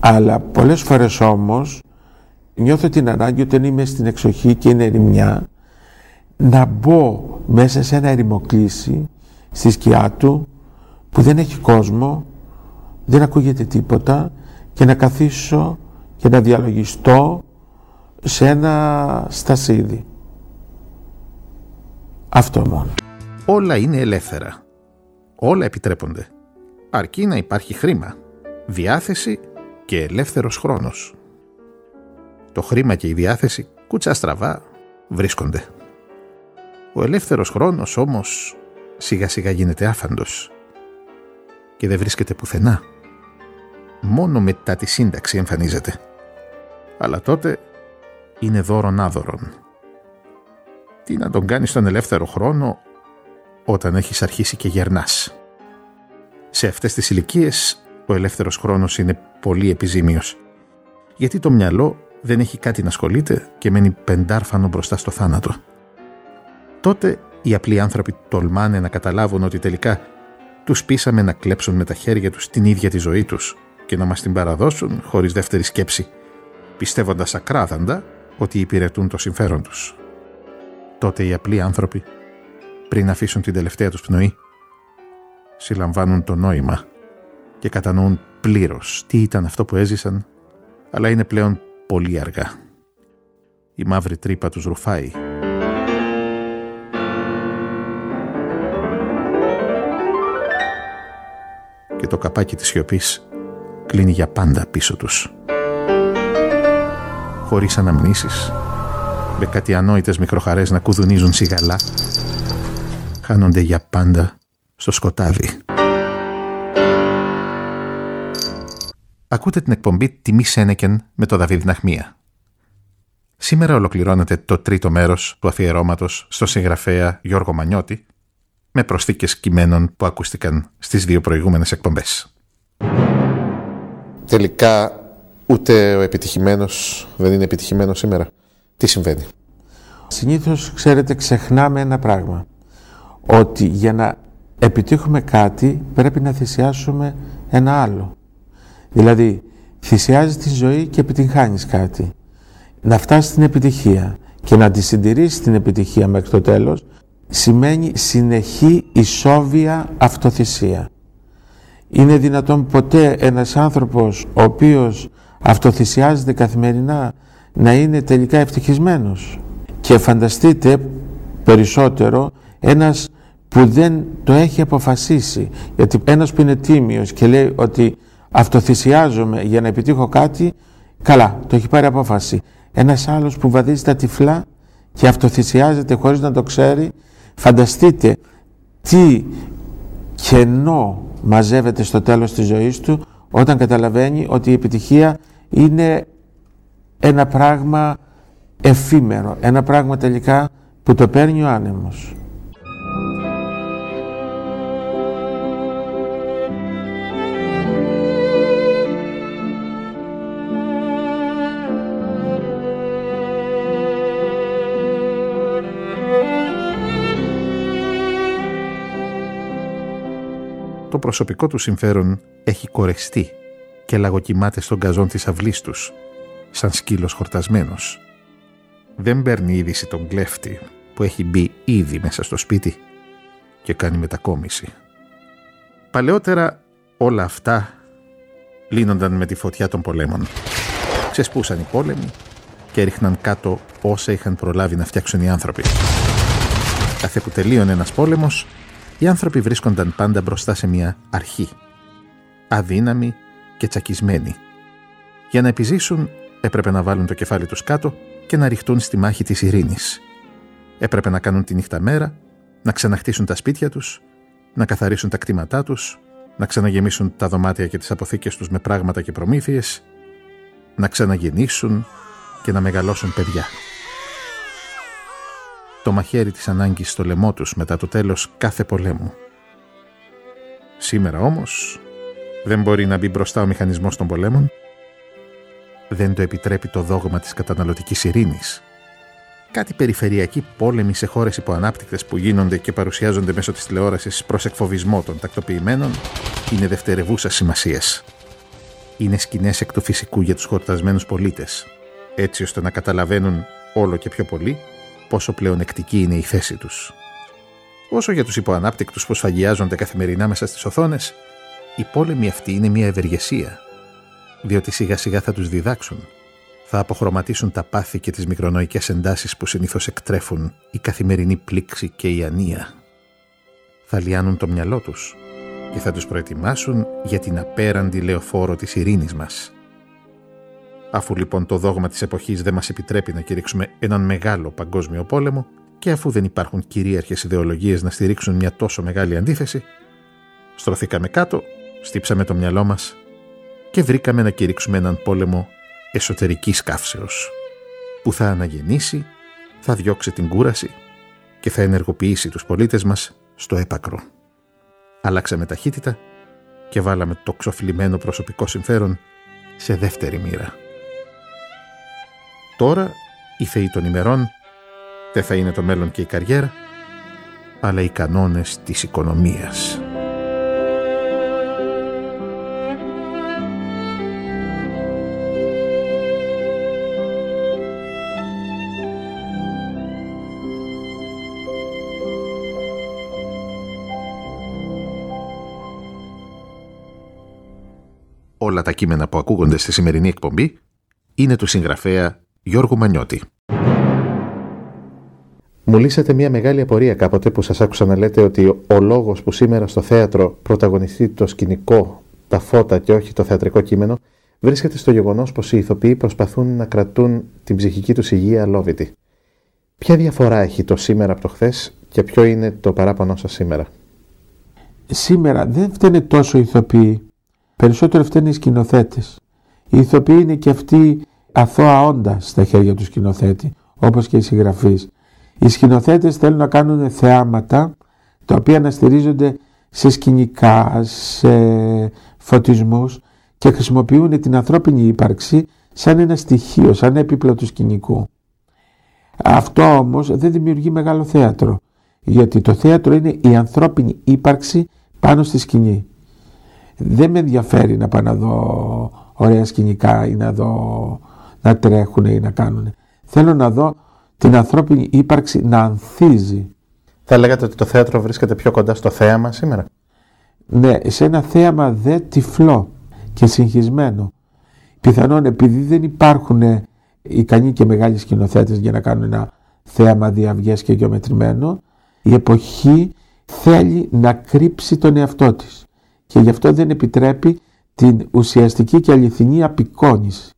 Speaker 3: Αλλά πολλές φορές όμως νιώθω την ανάγκη όταν είμαι στην εξοχή και είναι ερημιά να μπω μέσα σε ένα ερημοκλήσι στη σκιά του που δεν έχει κόσμο, δεν ακούγεται τίποτα και να καθίσω και να διαλογιστώ σε ένα στασίδι. Αυτό μόνο.
Speaker 2: Όλα είναι ελεύθερα. Όλα επιτρέπονται. Αρκεί να υπάρχει χρήμα, διάθεση και ελεύθερος χρόνος. Το χρήμα και η διάθεση κούτσα στραβά βρίσκονται. Ο ελεύθερος χρόνος όμως σιγά σιγά γίνεται άφαντος και δεν βρίσκεται πουθενά. Μόνο μετά τη σύνταξη εμφανίζεται. Αλλά τότε είναι δώρον άδωρον. Τι να τον κάνεις τον ελεύθερο χρόνο όταν έχεις αρχίσει και γερνάς. Σε αυτές τις ηλικίες ο ελεύθερος χρόνος είναι πολύ επιζήμιος. Γιατί το μυαλό δεν έχει κάτι να ασχολείται και μένει πεντάρφανο μπροστά στο θάνατο. Τότε οι απλοί άνθρωποι τολμάνε να καταλάβουν ότι τελικά τους πείσαμε να κλέψουν με τα χέρια τους την ίδια τη ζωή τους και να μας την παραδώσουν χωρίς δεύτερη σκέψη, πιστεύοντας ακράδαντα ότι υπηρετούν το συμφέρον τους. Τότε οι απλοί άνθρωποι, πριν αφήσουν την τελευταία τους πνοή, συλλαμβάνουν το νόημα και κατανοούν πλήρως τι ήταν αυτό που έζησαν, αλλά είναι πλέον πολύ αργά. Η μαύρη τρύπα τους ρουφάει και το καπάκι της σιωπής κλείνει για πάντα πίσω τους. Χωρίς αναμνήσεις, με κάτι ανόητες μικροχαρές να κουδουνίζουν σιγαλά, χάνονται για πάντα στο σκοτάδι. Ακούτε την εκπομπή «Τιμή Σένεκεν» με το Δαβίδ Ναχμία. Σήμερα ολοκληρώνεται το τρίτο μέρος του αφιερώματος στο συγγραφέα Γιώργο Μανιώτη με προσθήκες κειμένων που ακούστηκαν στις δύο προηγούμενες εκπομπές.
Speaker 4: Τελικά ούτε ο επιτυχημένος δεν είναι επιτυχημένος σήμερα. Τι συμβαίνει;
Speaker 3: Συνήθως, ξέρετε, ξεχνάμε ένα πράγμα. Ότι για να επιτύχουμε κάτι πρέπει να θυσιάσουμε ένα άλλο. Δηλαδή, θυσιάζεις τη ζωή και επιτυγχάνεις κάτι. Να φτάσεις στην επιτυχία και να τη συντηρήσεις την επιτυχία μέχρι το τέλος σημαίνει συνεχή ισόβια αυτοθυσία. Είναι δυνατόν ποτέ ένας άνθρωπος ο οποίος αυτοθυσιάζεται καθημερινά να είναι τελικά ευτυχισμένος; Και φανταστείτε περισσότερο ένας που δεν το έχει αποφασίσει. Γιατί ένας που είναι τίμιος και λέει ότι αυτοθυσιάζομαι για να επιτύχω κάτι, καλά, το έχει πάρει απόφαση. Ένας άλλος που βαδίζει τα τυφλά και αυτοθυσιάζεται χωρίς να το ξέρει, Φανταστείτε τι κενό μαζεύεται στο τέλος της ζωής του όταν καταλαβαίνει ότι η επιτυχία είναι ένα πράγμα εφήμερο, ένα πράγμα τελικά που το παίρνει ο άνεμος.
Speaker 2: Το προσωπικό του συμφέρον έχει κορεστεί και λαγοκοιμάται στον καζόν της αυλής τους, σαν σκύλος χορτασμένος. Δεν παίρνει είδηση τον κλέφτη που έχει μπει ήδη μέσα στο σπίτι και κάνει μετακόμιση. Παλαιότερα όλα αυτά λύνονταν με τη φωτιά των πολέμων. Ξεσπούσαν οι πόλεμοι και έριχναν κάτω όσα είχαν προλάβει να φτιάξουν οι άνθρωποι. Κάθε που τελείωνε ένας πόλεμος, οι άνθρωποι βρίσκονταν πάντα μπροστά σε μια αρχή. Αδύναμοι και τσακισμένοι. Για να επιζήσουν έπρεπε να βάλουν το κεφάλι τους κάτω και να ρηχτούν στη μάχη της ειρήνης. Έπρεπε να κάνουν τη νύχτα μέρα, να ξαναχτίσουν τα σπίτια τους, να καθαρίσουν τα κτήματά τους, να ξαναγεμίσουν τα δωμάτια και τις αποθήκες τους με πράγματα και προμήθειες, να ξαναγεννήσουν και να μεγαλώσουν παιδιά. Το μαχαίρι της ανάγκης στο λαιμό τους μετά το τέλος κάθε πολέμου. Σήμερα όμως δεν μπορεί να μπει μπροστά ο μηχανισμός των πολέμων. Δεν το επιτρέπει το δόγμα της καταναλωτικής ειρήνης. Κάτι περιφερειακοί πόλεμοι σε χώρες υποανάπτυκτες που γίνονται και παρουσιάζονται μέσω της τηλεόρασης προς εκφοβισμό των τακτοποιημένων είναι δευτερευούσας σημασίας. Είναι σκηνές εκ του φυσικού για τους χορτασμένους πολίτες, έτσι ώστε να καταλαβαίνουν όλο και πιο πολύ πόσο πλεονεκτική είναι η θέση τους. Όσο για τους υποανάπτυκτους που σφαγιάζονται καθημερινά μέσα στις οθόνες, η πόλεμη αυτή είναι μια ευεργεσία, διότι σιγά σιγά θα τους διδάξουν. Θα αποχρωματίσουν τα πάθη και τις μικρονοϊκές εντάσεις που συνήθως εκτρέφουν η καθημερινή πλήξη και η ανία. Θα λιάνουν το μυαλό τους και θα τους προετοιμάσουν για την απέραντη λεωφόρο της ειρήνης μας. Αφού λοιπόν το δόγμα της εποχής δεν μας επιτρέπει να κηρύξουμε έναν μεγάλο παγκόσμιο πόλεμο και αφού δεν υπάρχουν κυρίαρχες ιδεολογίες να στηρίξουν μια τόσο μεγάλη αντίθεση, στρωθήκαμε κάτω στύψαμε το μυαλό μας και βρήκαμε να κηρύξουμε έναν πόλεμο εσωτερικής καύσεως που θα αναγεννήσει, θα διώξει την κούραση και θα ενεργοποιήσει τους πολίτες μας στο έπακρο. Αλλάξαμε ταχύτητα και βάλαμε το ξοφλημένο προσωπικό συμφέρον σε δεύτερη μοίρα. Τώρα οι θεοί των ημερών δεν θα είναι το μέλλον και η καριέρα, αλλά οι κανόνες της οικονομίας. όλα τα κείμενα που ακούγονται στη σημερινή εκπομπή είναι του συγγραφέα Γιώργου Μανιώτη. Μου λύσατε μια μεγάλη απορία κάποτε που σας άκουσα να λέτε ότι ο λόγος που σήμερα στο θέατρο πρωταγωνιστεί το σκηνικό, τα φώτα και όχι το θεατρικό κείμενο βρίσκεται στο γεγονός πως οι ηθοποιοί προσπαθούν να κρατούν την ψυχική τους υγεία αλόβητη. Ποια διαφορά έχει το σήμερα από το χθες και ποιο είναι το παράπονο σας σήμερα;
Speaker 3: Σήμερα δεν φταίνε τόσο οι ηθοποιοί Περισσότερο φταίνουν οι σκηνοθέτες. Οι ηθοποιοί είναι και αυτοί αθώα όντα στα χέρια του σκηνοθέτη, όπως και οι συγγραφείς. Οι σκηνοθέτες θέλουν να κάνουν θεάματα τα οποία να στηρίζονται σε σκηνικά, σε φωτισμούς και χρησιμοποιούν την ανθρώπινη ύπαρξη σαν ένα στοιχείο, σαν έπιπλο του σκηνικού. Αυτό όμως δεν δημιουργεί μεγάλο θέατρο, γιατί το θέατρο είναι η ανθρώπινη ύπαρξη πάνω στη σκηνή δεν με ενδιαφέρει να πάω να δω ωραία σκηνικά ή να δω να τρέχουν ή να κάνουν. Θέλω να δω την ανθρώπινη ύπαρξη να ανθίζει.
Speaker 2: Θα λέγατε ότι το θέατρο βρίσκεται πιο κοντά στο θέαμα σήμερα;
Speaker 3: Ναι, σε ένα θέαμα δε τυφλό και συγχυσμένο. Πιθανόν επειδή δεν υπάρχουν ικανοί και μεγάλοι σκηνοθέτες για να κάνουν ένα θέαμα διαυγές και γεωμετρημένο, η εποχή θέλει να κρύψει τον εαυτό της και γι' αυτό δεν επιτρέπει την ουσιαστική και αληθινή απεικόνηση.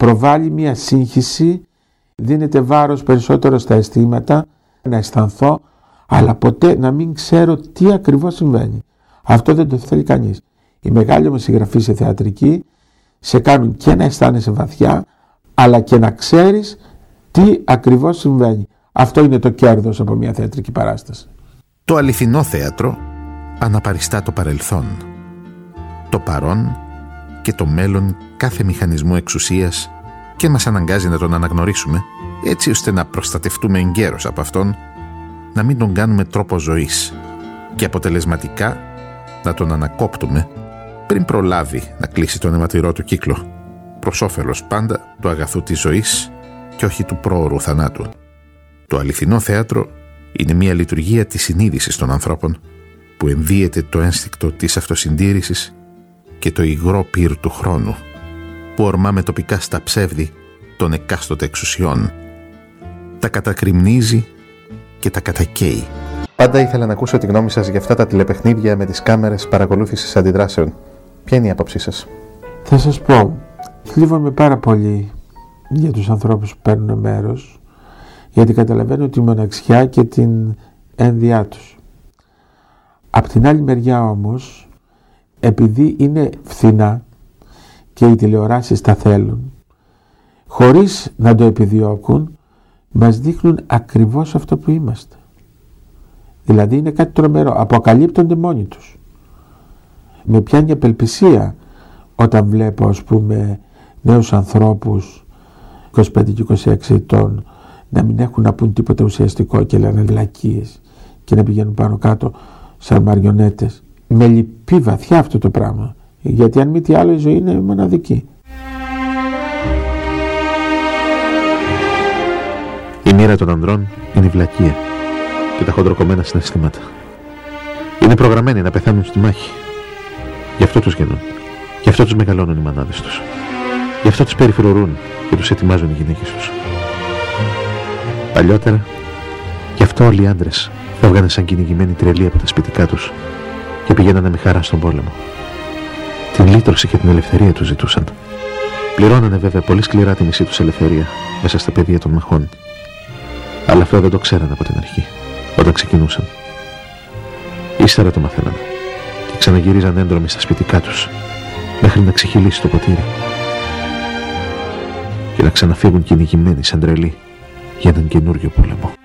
Speaker 3: Προβάλλει μια σύγχυση, δίνεται βάρος περισσότερο στα αισθήματα, να αισθανθώ, αλλά ποτέ να μην ξέρω τι ακριβώς συμβαίνει. Αυτό δεν το θέλει κανείς. Οι μεγάλοι όμως συγγραφοί σε θεατρική σε κάνουν και να αισθάνεσαι βαθιά, αλλά και να ξέρεις τι ακριβώς συμβαίνει. Αυτό είναι το κέρδος από μια θεατρική παράσταση.
Speaker 7: Το αληθινό θέατρο αναπαριστά το παρελθόν, το παρόν και το μέλλον κάθε μηχανισμού εξουσίας και μας αναγκάζει να τον αναγνωρίσουμε έτσι ώστε να προστατευτούμε εγκαίρως από αυτόν, να μην τον κάνουμε τρόπο ζωής και αποτελεσματικά να τον ανακόπτουμε πριν προλάβει να κλείσει τον αιματηρό του κύκλο προς όφελος πάντα του αγαθού της ζωής και όχι του πρόωρου θανάτου. Το αληθινό θέατρο είναι μια λειτουργία της συνείδησης των ανθρώπων που ενδύεται το ένστικτο της αυτοσυντήρησης και το υγρό πυρ του χρόνου που ορμάμε τοπικά στα ψεύδη
Speaker 8: των εκάστοτε εξουσιών. Τα κατακριμνίζει και τα κατακαίει.
Speaker 2: Πάντα ήθελα να ακούσω τη γνώμη σας για αυτά τα τηλεπαιχνίδια με τις κάμερες παρακολούθησης αντιδράσεων. Ποια είναι η άποψή σας,
Speaker 3: Θα σας πω, θλίβομαι πάρα πολύ για τους ανθρώπους που παίρνουν μέρος γιατί καταλαβαίνω τη μοναξιά και την ένδυά τους. Απ' την άλλη μεριά όμως, επειδή είναι φθηνά και οι τηλεοράσεις τα θέλουν, χωρίς να το επιδιώκουν, μας δείχνουν ακριβώς αυτό που είμαστε. Δηλαδή είναι κάτι τρομερό. Αποκαλύπτονται μόνοι τους. Με πιάνει απελπισία όταν βλέπω ας πούμε νέους ανθρώπους 25 και 26 ετών να μην έχουν να πούν τίποτα ουσιαστικό και λένε βλακίες και να πηγαίνουν πάνω κάτω σαν μαριονέτες. Με λυπεί βαθιά αυτό το πράγμα. Γιατί αν μη τι άλλο η ζωή είναι μοναδική.
Speaker 2: Η μοίρα των ανδρών είναι η βλακεία και τα χοντροκομμένα συναισθήματα. Είναι προγραμμένοι να πεθάνουν στη μάχη. Γι' αυτό τους γεννούν. Γι' αυτό τους μεγαλώνουν οι μανάδες τους. Γι' αυτό τους περιφρουρούν και τους ετοιμάζουν οι γυναίκες τους. Παλιότερα, γι' αυτό όλοι οι άντρες φεύγανε σαν κυνηγημένοι τρελοί από τα σπιτικά τους και πηγαίνανε με χαρά στον πόλεμο. Την λύτρωση και την ελευθερία τους ζητούσαν. Πληρώνανε βέβαια πολύ σκληρά τη μισή τους ελευθερία μέσα στα πεδία των μαχών. Αλλά αυτό δεν το ξέρανε από την αρχή, όταν ξεκινούσαν. Ύστερα το μαθαίνανε και ξαναγυρίζαν έντρομοι στα σπιτικά τους μέχρι να ξεχυλήσει το ποτήρι και να ξαναφύγουν κυνηγημένοι σαν τρελοί για έναν καινούριο πόλεμο.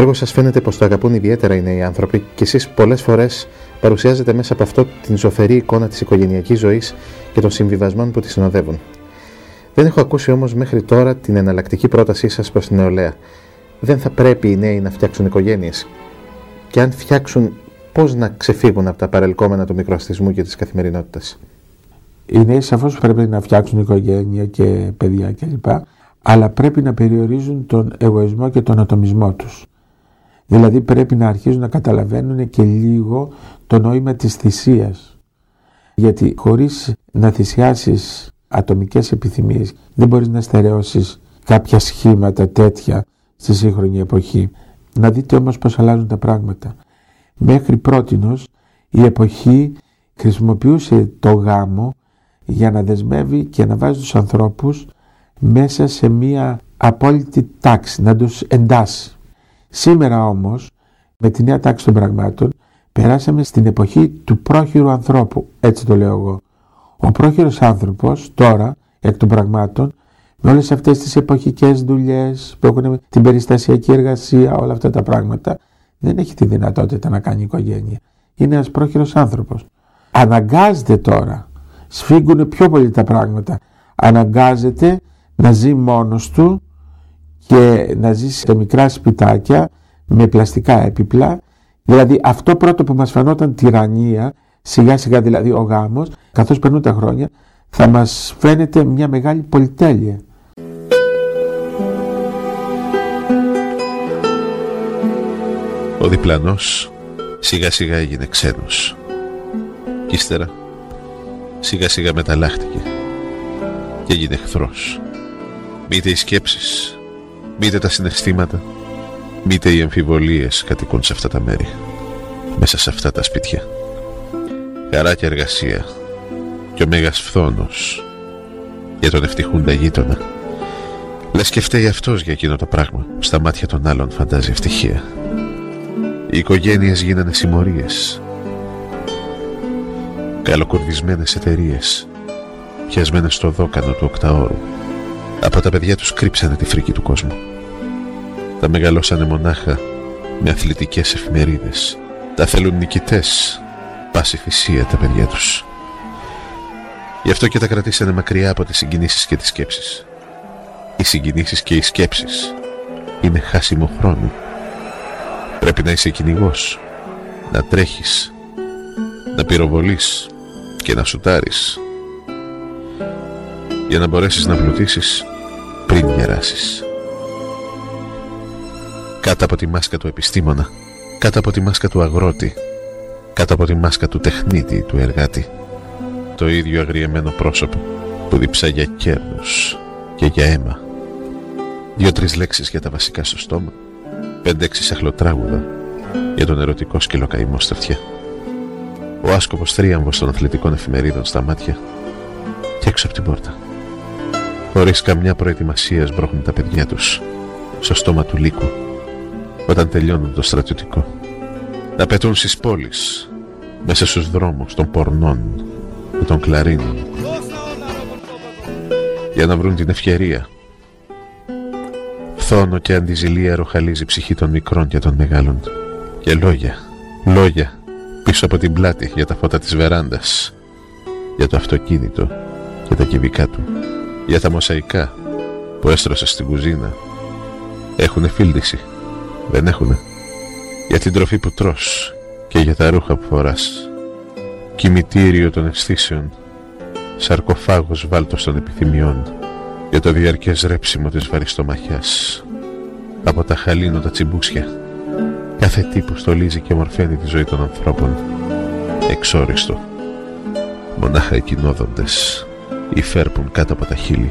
Speaker 2: Έργο σας φαίνεται πως το αγαπούν ιδιαίτερα οι νέοι άνθρωποι και εσείς πολλές φορές παρουσιάζετε μέσα από αυτό την ζωφερή εικόνα της οικογενειακής ζωής και των συμβιβασμών που τη συνοδεύουν. Δεν έχω ακούσει όμως μέχρι τώρα την εναλλακτική πρότασή σας προς την νεολαία. Δεν θα πρέπει οι νέοι να φτιάξουν οικογένειες. Και αν φτιάξουν, πώς να ξεφύγουν από τα παρελκόμενα του μικροαστισμού και της καθημερινότητας.
Speaker 3: Οι νέοι σαφώς πρέπει να φτιάξουν οικογένεια και παιδιά κλπ. Αλλά πρέπει να περιορίζουν τον εγωισμό και τον ατομισμό τους. Δηλαδή πρέπει να αρχίζουν να καταλαβαίνουν και λίγο το νόημα της θυσίας. Γιατί χωρίς να θυσιάσεις ατομικές επιθυμίες δεν μπορείς να στερεώσεις κάποια σχήματα τέτοια στη σύγχρονη εποχή. Να δείτε όμως πώς αλλάζουν τα πράγματα. Μέχρι πρότινος η εποχή χρησιμοποιούσε το γάμο για να δεσμεύει και να βάζει τους ανθρώπους μέσα σε μία απόλυτη τάξη, να τους εντάσει. Σήμερα όμως, με τη νέα τάξη των πραγμάτων, περάσαμε στην εποχή του πρόχειρου ανθρώπου, έτσι το λέω εγώ. Ο πρόχειρος άνθρωπος τώρα, εκ των πραγμάτων, με όλες αυτές τις εποχικές δουλειές που έχουν την περιστασιακή εργασία, όλα αυτά τα πράγματα, δεν έχει τη δυνατότητα να κάνει οικογένεια. είναι ένας πρόχειρος άνθρωπος. Αναγκάζεται τώρα, σφίγγουν πιο πολύ τα πράγματα, αναγκάζεται να ζει μόνος του και να ζεις σε μικρά σπιτάκια με πλαστικά έπιπλα. Δηλαδή αυτό πρώτο που μας φαινόταν τυραννία, σιγά σιγά δηλαδή ο γάμος, καθώς περνούν τα χρόνια, θα μας φαίνεται μια μεγάλη πολυτέλεια.
Speaker 9: Ο διπλανός σιγά σιγά έγινε ξένος. Κι ύστερα σιγά σιγά μεταλλάχτηκε και έγινε εχθρός. Μήτε οι σκέψεις, μήτε τα συναισθήματα, μήτε οι αμφιβολίες κατοικούν σε αυτά τα μέρη, μέσα σε αυτά τα σπίτια. Χαρά και εργασία και ο μέγας φθόνος για τον ευτυχούντα γείτονα. Λες και φταίει αυτός για εκείνο το πράγμα που στα μάτια των άλλων φαντάζει ευτυχία. Οι οικογένειες γίνανε συμμορίες. Καλοκουρδισμένες εταιρείες, πιασμένες στο δόκανο του οκταώρου. Από τα παιδιά τους κρύψανε τη φρίκη του κόσμου. Τα μεγαλώσανε μονάχα με αθλητικές εφημερίδες. Τα θέλουν νικητές, πάση θυσία τα παιδιά τους. Γι' αυτό και τα κρατήσανε μακριά από τις συγκινήσεις και τις σκέψεις. Οι συγκινήσεις και οι σκέψεις είναι χάσιμο χρόνο. Πρέπει να είσαι κυνηγός, να τρέχεις, να πυροβολείς και να σουτάρεις για να μπορέσεις να πλουτίσεις πριν γεράσεις. Κάτω από τη μάσκα του επιστήμονα, κάτω από τη μάσκα του αγρότη, κάτω από τη μάσκα του τεχνίτη, του εργάτη, το ίδιο αγριεμένο πρόσωπο που διψά για κέρδος και για αίμα. Δύο-τρεις λέξεις για τα βασικά στο στόμα πέντε-έξι σαχλοτράγουδα για τον ερωτικό σκυλοκαημό στα αυτιά. Ο άσκοπος θρίαμβος των αθλητικών εφημερίδων στα μάτια και έξω από την πόρτα. Χωρίς καμιά προετοιμασία σμπρώχνουν τα παιδιά τους στο στόμα του λύκου όταν τελειώνουν το στρατιωτικό. Να πετούν στις πόλεις μέσα στους δρόμους των πορνών και των κλαρίνων για να βρουν την ευκαιρία Φθόνο και αντιζηλία ροχαλίζει η ψυχή των μικρών και των μεγάλων. Και λόγια, λόγια πίσω από την πλάτη για τα φώτα της βεράντας, για το αυτοκίνητο και τα κυβικά του, για τα μοσαϊκά που έστρωσε στην κουζίνα. Έχουνε φίλτιση, δεν έχουνε. Για την τροφή που τρως και για τα ρούχα που φοράς. Κημητήριο των αισθήσεων, σαρκοφάγος βάλτος των επιθυμιών. Για το διαρκές ρέψιμο της βαριστομαχιάς. Από τα χαλίνοντα τσιμπούσια κάθε τι που στολίζει και μορφαίνει τη ζωή των ανθρώπων. Εξόριστο. Μονάχα οι κοινόδοντες υφέρπουν κάτω από τα χείλη.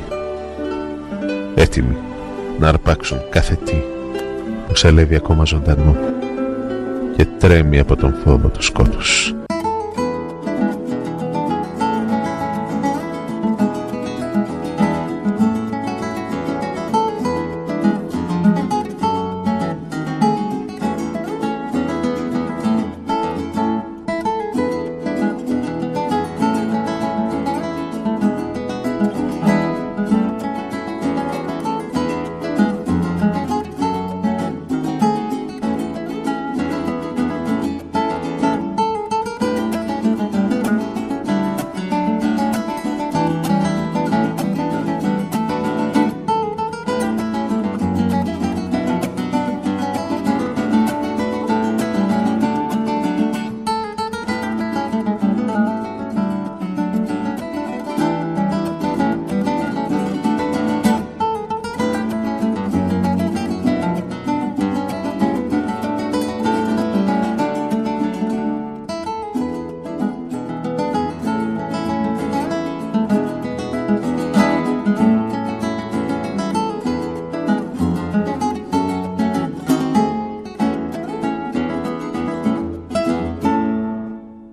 Speaker 9: Έτοιμοι να αρπάξουν κάθε τι που σελεύει ακόμα ζωντανό και τρέμει από τον φόβο του σκότους.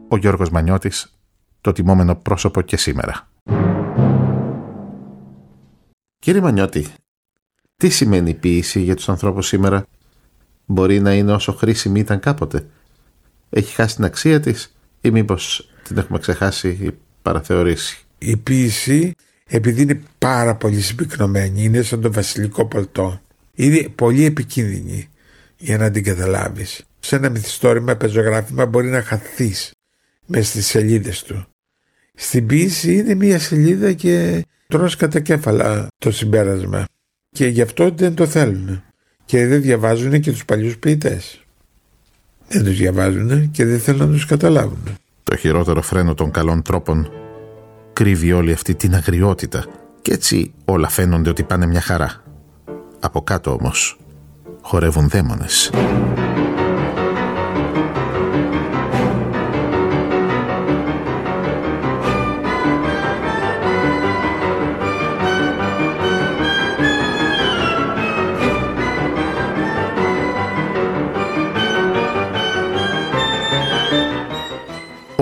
Speaker 2: Ο Γιώργος Μανιώτης, το τιμόμενο πρόσωπο και σήμερα. Κύριε Μανιώτη, τι σημαίνει η ποίηση για τους ανθρώπους σήμερα; Μπορεί να είναι όσο χρήσιμη ήταν κάποτε. Έχει χάσει την αξία της ή μήπως την έχουμε ξεχάσει ή παραθεωρήσει;
Speaker 3: Η ποίηση επειδή είναι πάρα πολύ συμπυκνωμένη, είναι σαν το βασιλικό πολτό. Είναι πολύ επικίνδυνη για να την καταλάβεις. σε ένα μυθιστόρημα, πεζογράφημα μπορεί να χαθείς με στις σελίδες του. Στην ποίηση είναι μία σελίδα και τρως κατά κέφαλα το συμπέρασμα και γι' αυτό δεν το θέλουν και δεν διαβάζουν και τους παλιούς ποιητές. Δεν τους διαβάζουν και δεν θέλουν να τους καταλάβουν.
Speaker 2: Το χειρότερο φρένο των καλών τρόπων κρύβει όλη αυτή την αγριότητα και έτσι όλα φαίνονται ότι πάνε μια χαρά. Από κάτω όμως χορεύουν δαίμονες.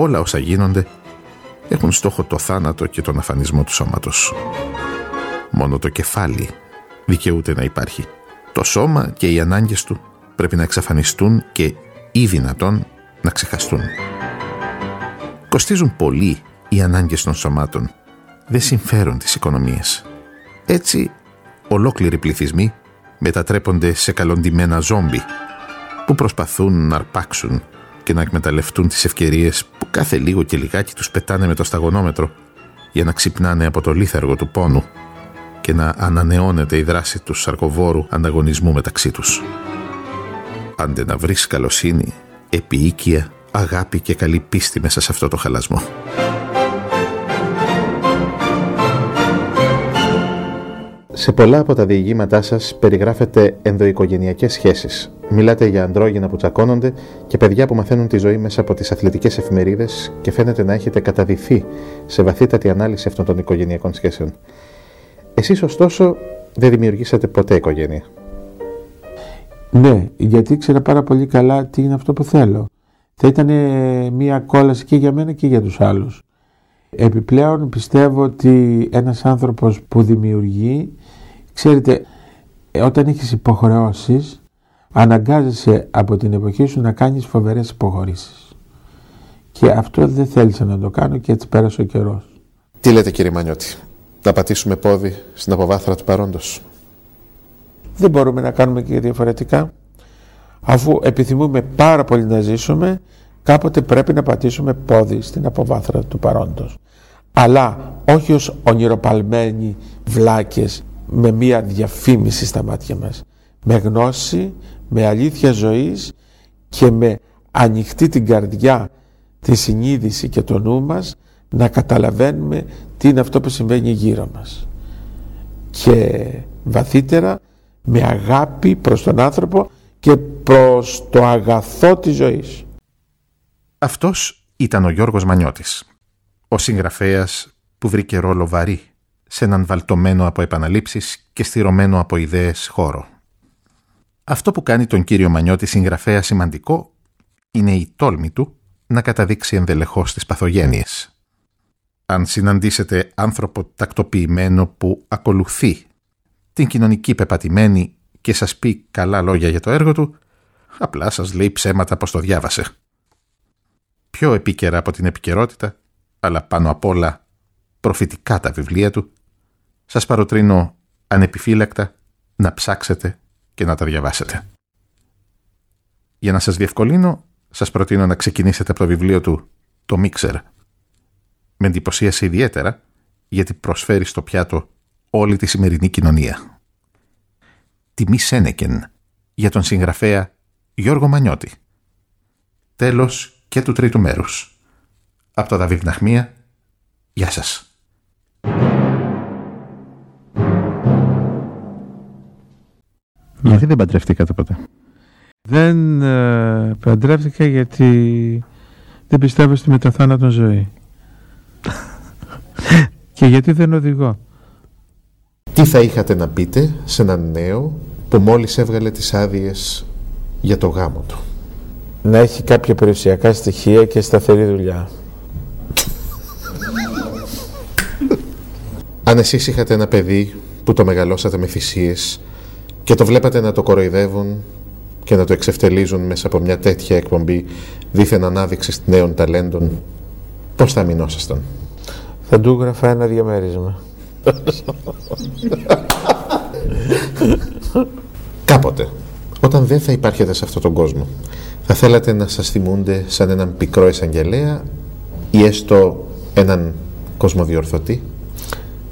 Speaker 2: Όλα όσα γίνονται έχουν στόχο το θάνατο και τον αφανισμό του σώματος. Μόνο το κεφάλι δικαιούται να υπάρχει. Το σώμα και οι ανάγκες του πρέπει να εξαφανιστούν και ή δυνατόν να ξεχαστούν. Κοστίζουν πολύ οι ανάγκες των σωμάτων. Δεν συμφέρουν τις οικονομίες. Έτσι, ολόκληροι πληθυσμοί μετατρέπονται σε καλοντημένα ζόμπι που προσπαθούν να αρπάξουν και να εκμεταλλευτούν τις ευκαιρίες που κάθε λίγο και λιγάκι τους πετάνε με το σταγονόμετρο για να ξυπνάνε από το λίθαργο του πόνου και να ανανεώνεται η δράση του σαρκοβόρου ανταγωνισμού μεταξύ τους. Άντε να βρεις καλοσύνη, επίοικια, αγάπη και καλή πίστη μέσα σε αυτό το χαλασμό.
Speaker 4: Σε πολλά από τα διηγήματά σας περιγράφετε ενδοοικογενειακές σχέσεις. Μιλάτε για αντρόγυνα που τσακώνονται και παιδιά που μαθαίνουν τη ζωή μέσα από τις αθλητικές εφημερίδες και φαίνεται να έχετε καταδυθεί σε βαθύτατη ανάλυση αυτών των οικογενειακών σχέσεων. Εσείς ωστόσο δεν δημιουργήσατε ποτέ οικογένεια.
Speaker 3: Ναι, γιατί ήξερα πάρα πολύ καλά τι είναι αυτό που θέλω. Θα ήταν μια κόλαση και για μένα και για τους άλλους. Επιπλέον πιστεύω ότι ένας άνθρωπος που δημιουργεί Ξέρετε, όταν έχεις υποχρεώσεις, αναγκάζεσαι από την εποχή σου να κάνεις φοβερές υποχωρήσεις. Και αυτό δεν θέλησα να το κάνω και έτσι πέρασε ο καιρός.
Speaker 4: Τι λέτε κύριε Μανιώτη, να πατήσουμε πόδι στην αποβάθρα του παρόντος;
Speaker 3: Δεν μπορούμε να κάνουμε και διαφορετικά. Αφού επιθυμούμε πάρα πολύ να ζήσουμε, κάποτε πρέπει να πατήσουμε πόδι στην αποβάθρα του παρόντος. Αλλά όχι ως ονειροπαλμένοι βλάκες με μία διαφήμιση στα μάτια μας. Με γνώση, με αλήθεια ζωής και με ανοιχτή την καρδιά, τη συνείδηση και το νου μας να καταλαβαίνουμε τι είναι αυτό που συμβαίνει γύρω μας. Και βαθύτερα με αγάπη προς τον άνθρωπο και προς το αγαθό της ζωής.
Speaker 2: Αυτός ήταν ο Γιώργος Μανιώτης, ο συγγραφέας που βρήκε ρόλο βαρύ σε έναν βαλτωμένο από επαναλήψεις και στηρωμένο από ιδέες χώρο. Αυτό που κάνει τον κύριο Μανιώτη συγγραφέα σημαντικό είναι η τόλμη του να καταδείξει ενδελεχώς τις παθογένειες. Αν συναντήσετε άνθρωπο τακτοποιημένο που ακολουθεί την κοινωνική πεπατημένη και σας πει καλά λόγια για το έργο του, απλά σας λέει ψέματα πως το διάβασε. Πιο επίκαιρα από την επικαιρότητα, αλλά πάνω απ' όλα προφητικά τα βιβλία του, σας παροτρύνω ανεπιφύλακτα να ψάξετε και να τα διαβάσετε. Για να σας διευκολύνω, σας προτείνω να ξεκινήσετε από το βιβλίο του «Το Μίξερ». Με εντυπωσίασε ιδιαίτερα γιατί προσφέρει στο πιάτο όλη τη σημερινή κοινωνία. Τιμή Σένεκεν για τον συγγραφέα Γιώργο Μανιώτη. Τέλος και του τρίτου μέρους. Από το Δαβίδ Ναχμία, γεια σας.
Speaker 4: Γιατί δεν παντρευτήκατε ποτέ;
Speaker 3: Δεν ε, παντρεύτηκα γιατί δεν πιστεύω στη μεταθάνατον ζωή. [LAUGHS] και γιατί δεν οδηγώ.
Speaker 4: Τι θα είχατε να πείτε σε έναν νέο που μόλις έβγαλε τις άδειες για το γάμο του;
Speaker 3: Να έχει κάποια περιουσιακά στοιχεία και σταθερή δουλειά.
Speaker 4: Αν εσείς είχατε ένα παιδί που το μεγαλώσατε με θυσίες και το βλέπατε να το κοροϊδεύουν και να το εξευτελίζουν μέσα από μια τέτοια εκπομπή δίθεν ανάδειξης νέων ταλέντων, πώς θα μηνώσασταν.
Speaker 3: Θα του έγραφα ένα διαμέρισμα.
Speaker 4: Κάποτε,
Speaker 2: Όταν δεν θα υπάρχετε σε αυτόν τον κόσμο, θα θέλατε να σας θυμούνται σαν έναν πικρό εισαγγελέα ή έστω έναν κοσμοδιορθωτή;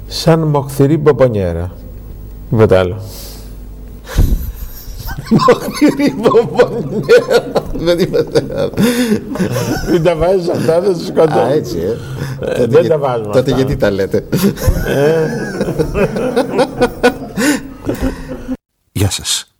Speaker 3: Σαν μοχθηρή μποπονιέρα. Τίποτα άλλο.
Speaker 2: Μοχθηρή μποπονιέρα. Δεν είπατε άλλο.
Speaker 3: Μην τα βάζεις αυτά, δεν σου σκοτώ.
Speaker 2: Α, έτσι, ε.
Speaker 3: Ε, δεν τα βάζουμε
Speaker 2: Τότε
Speaker 3: αυτά.
Speaker 2: γιατί τα λέτε; Γεια σας.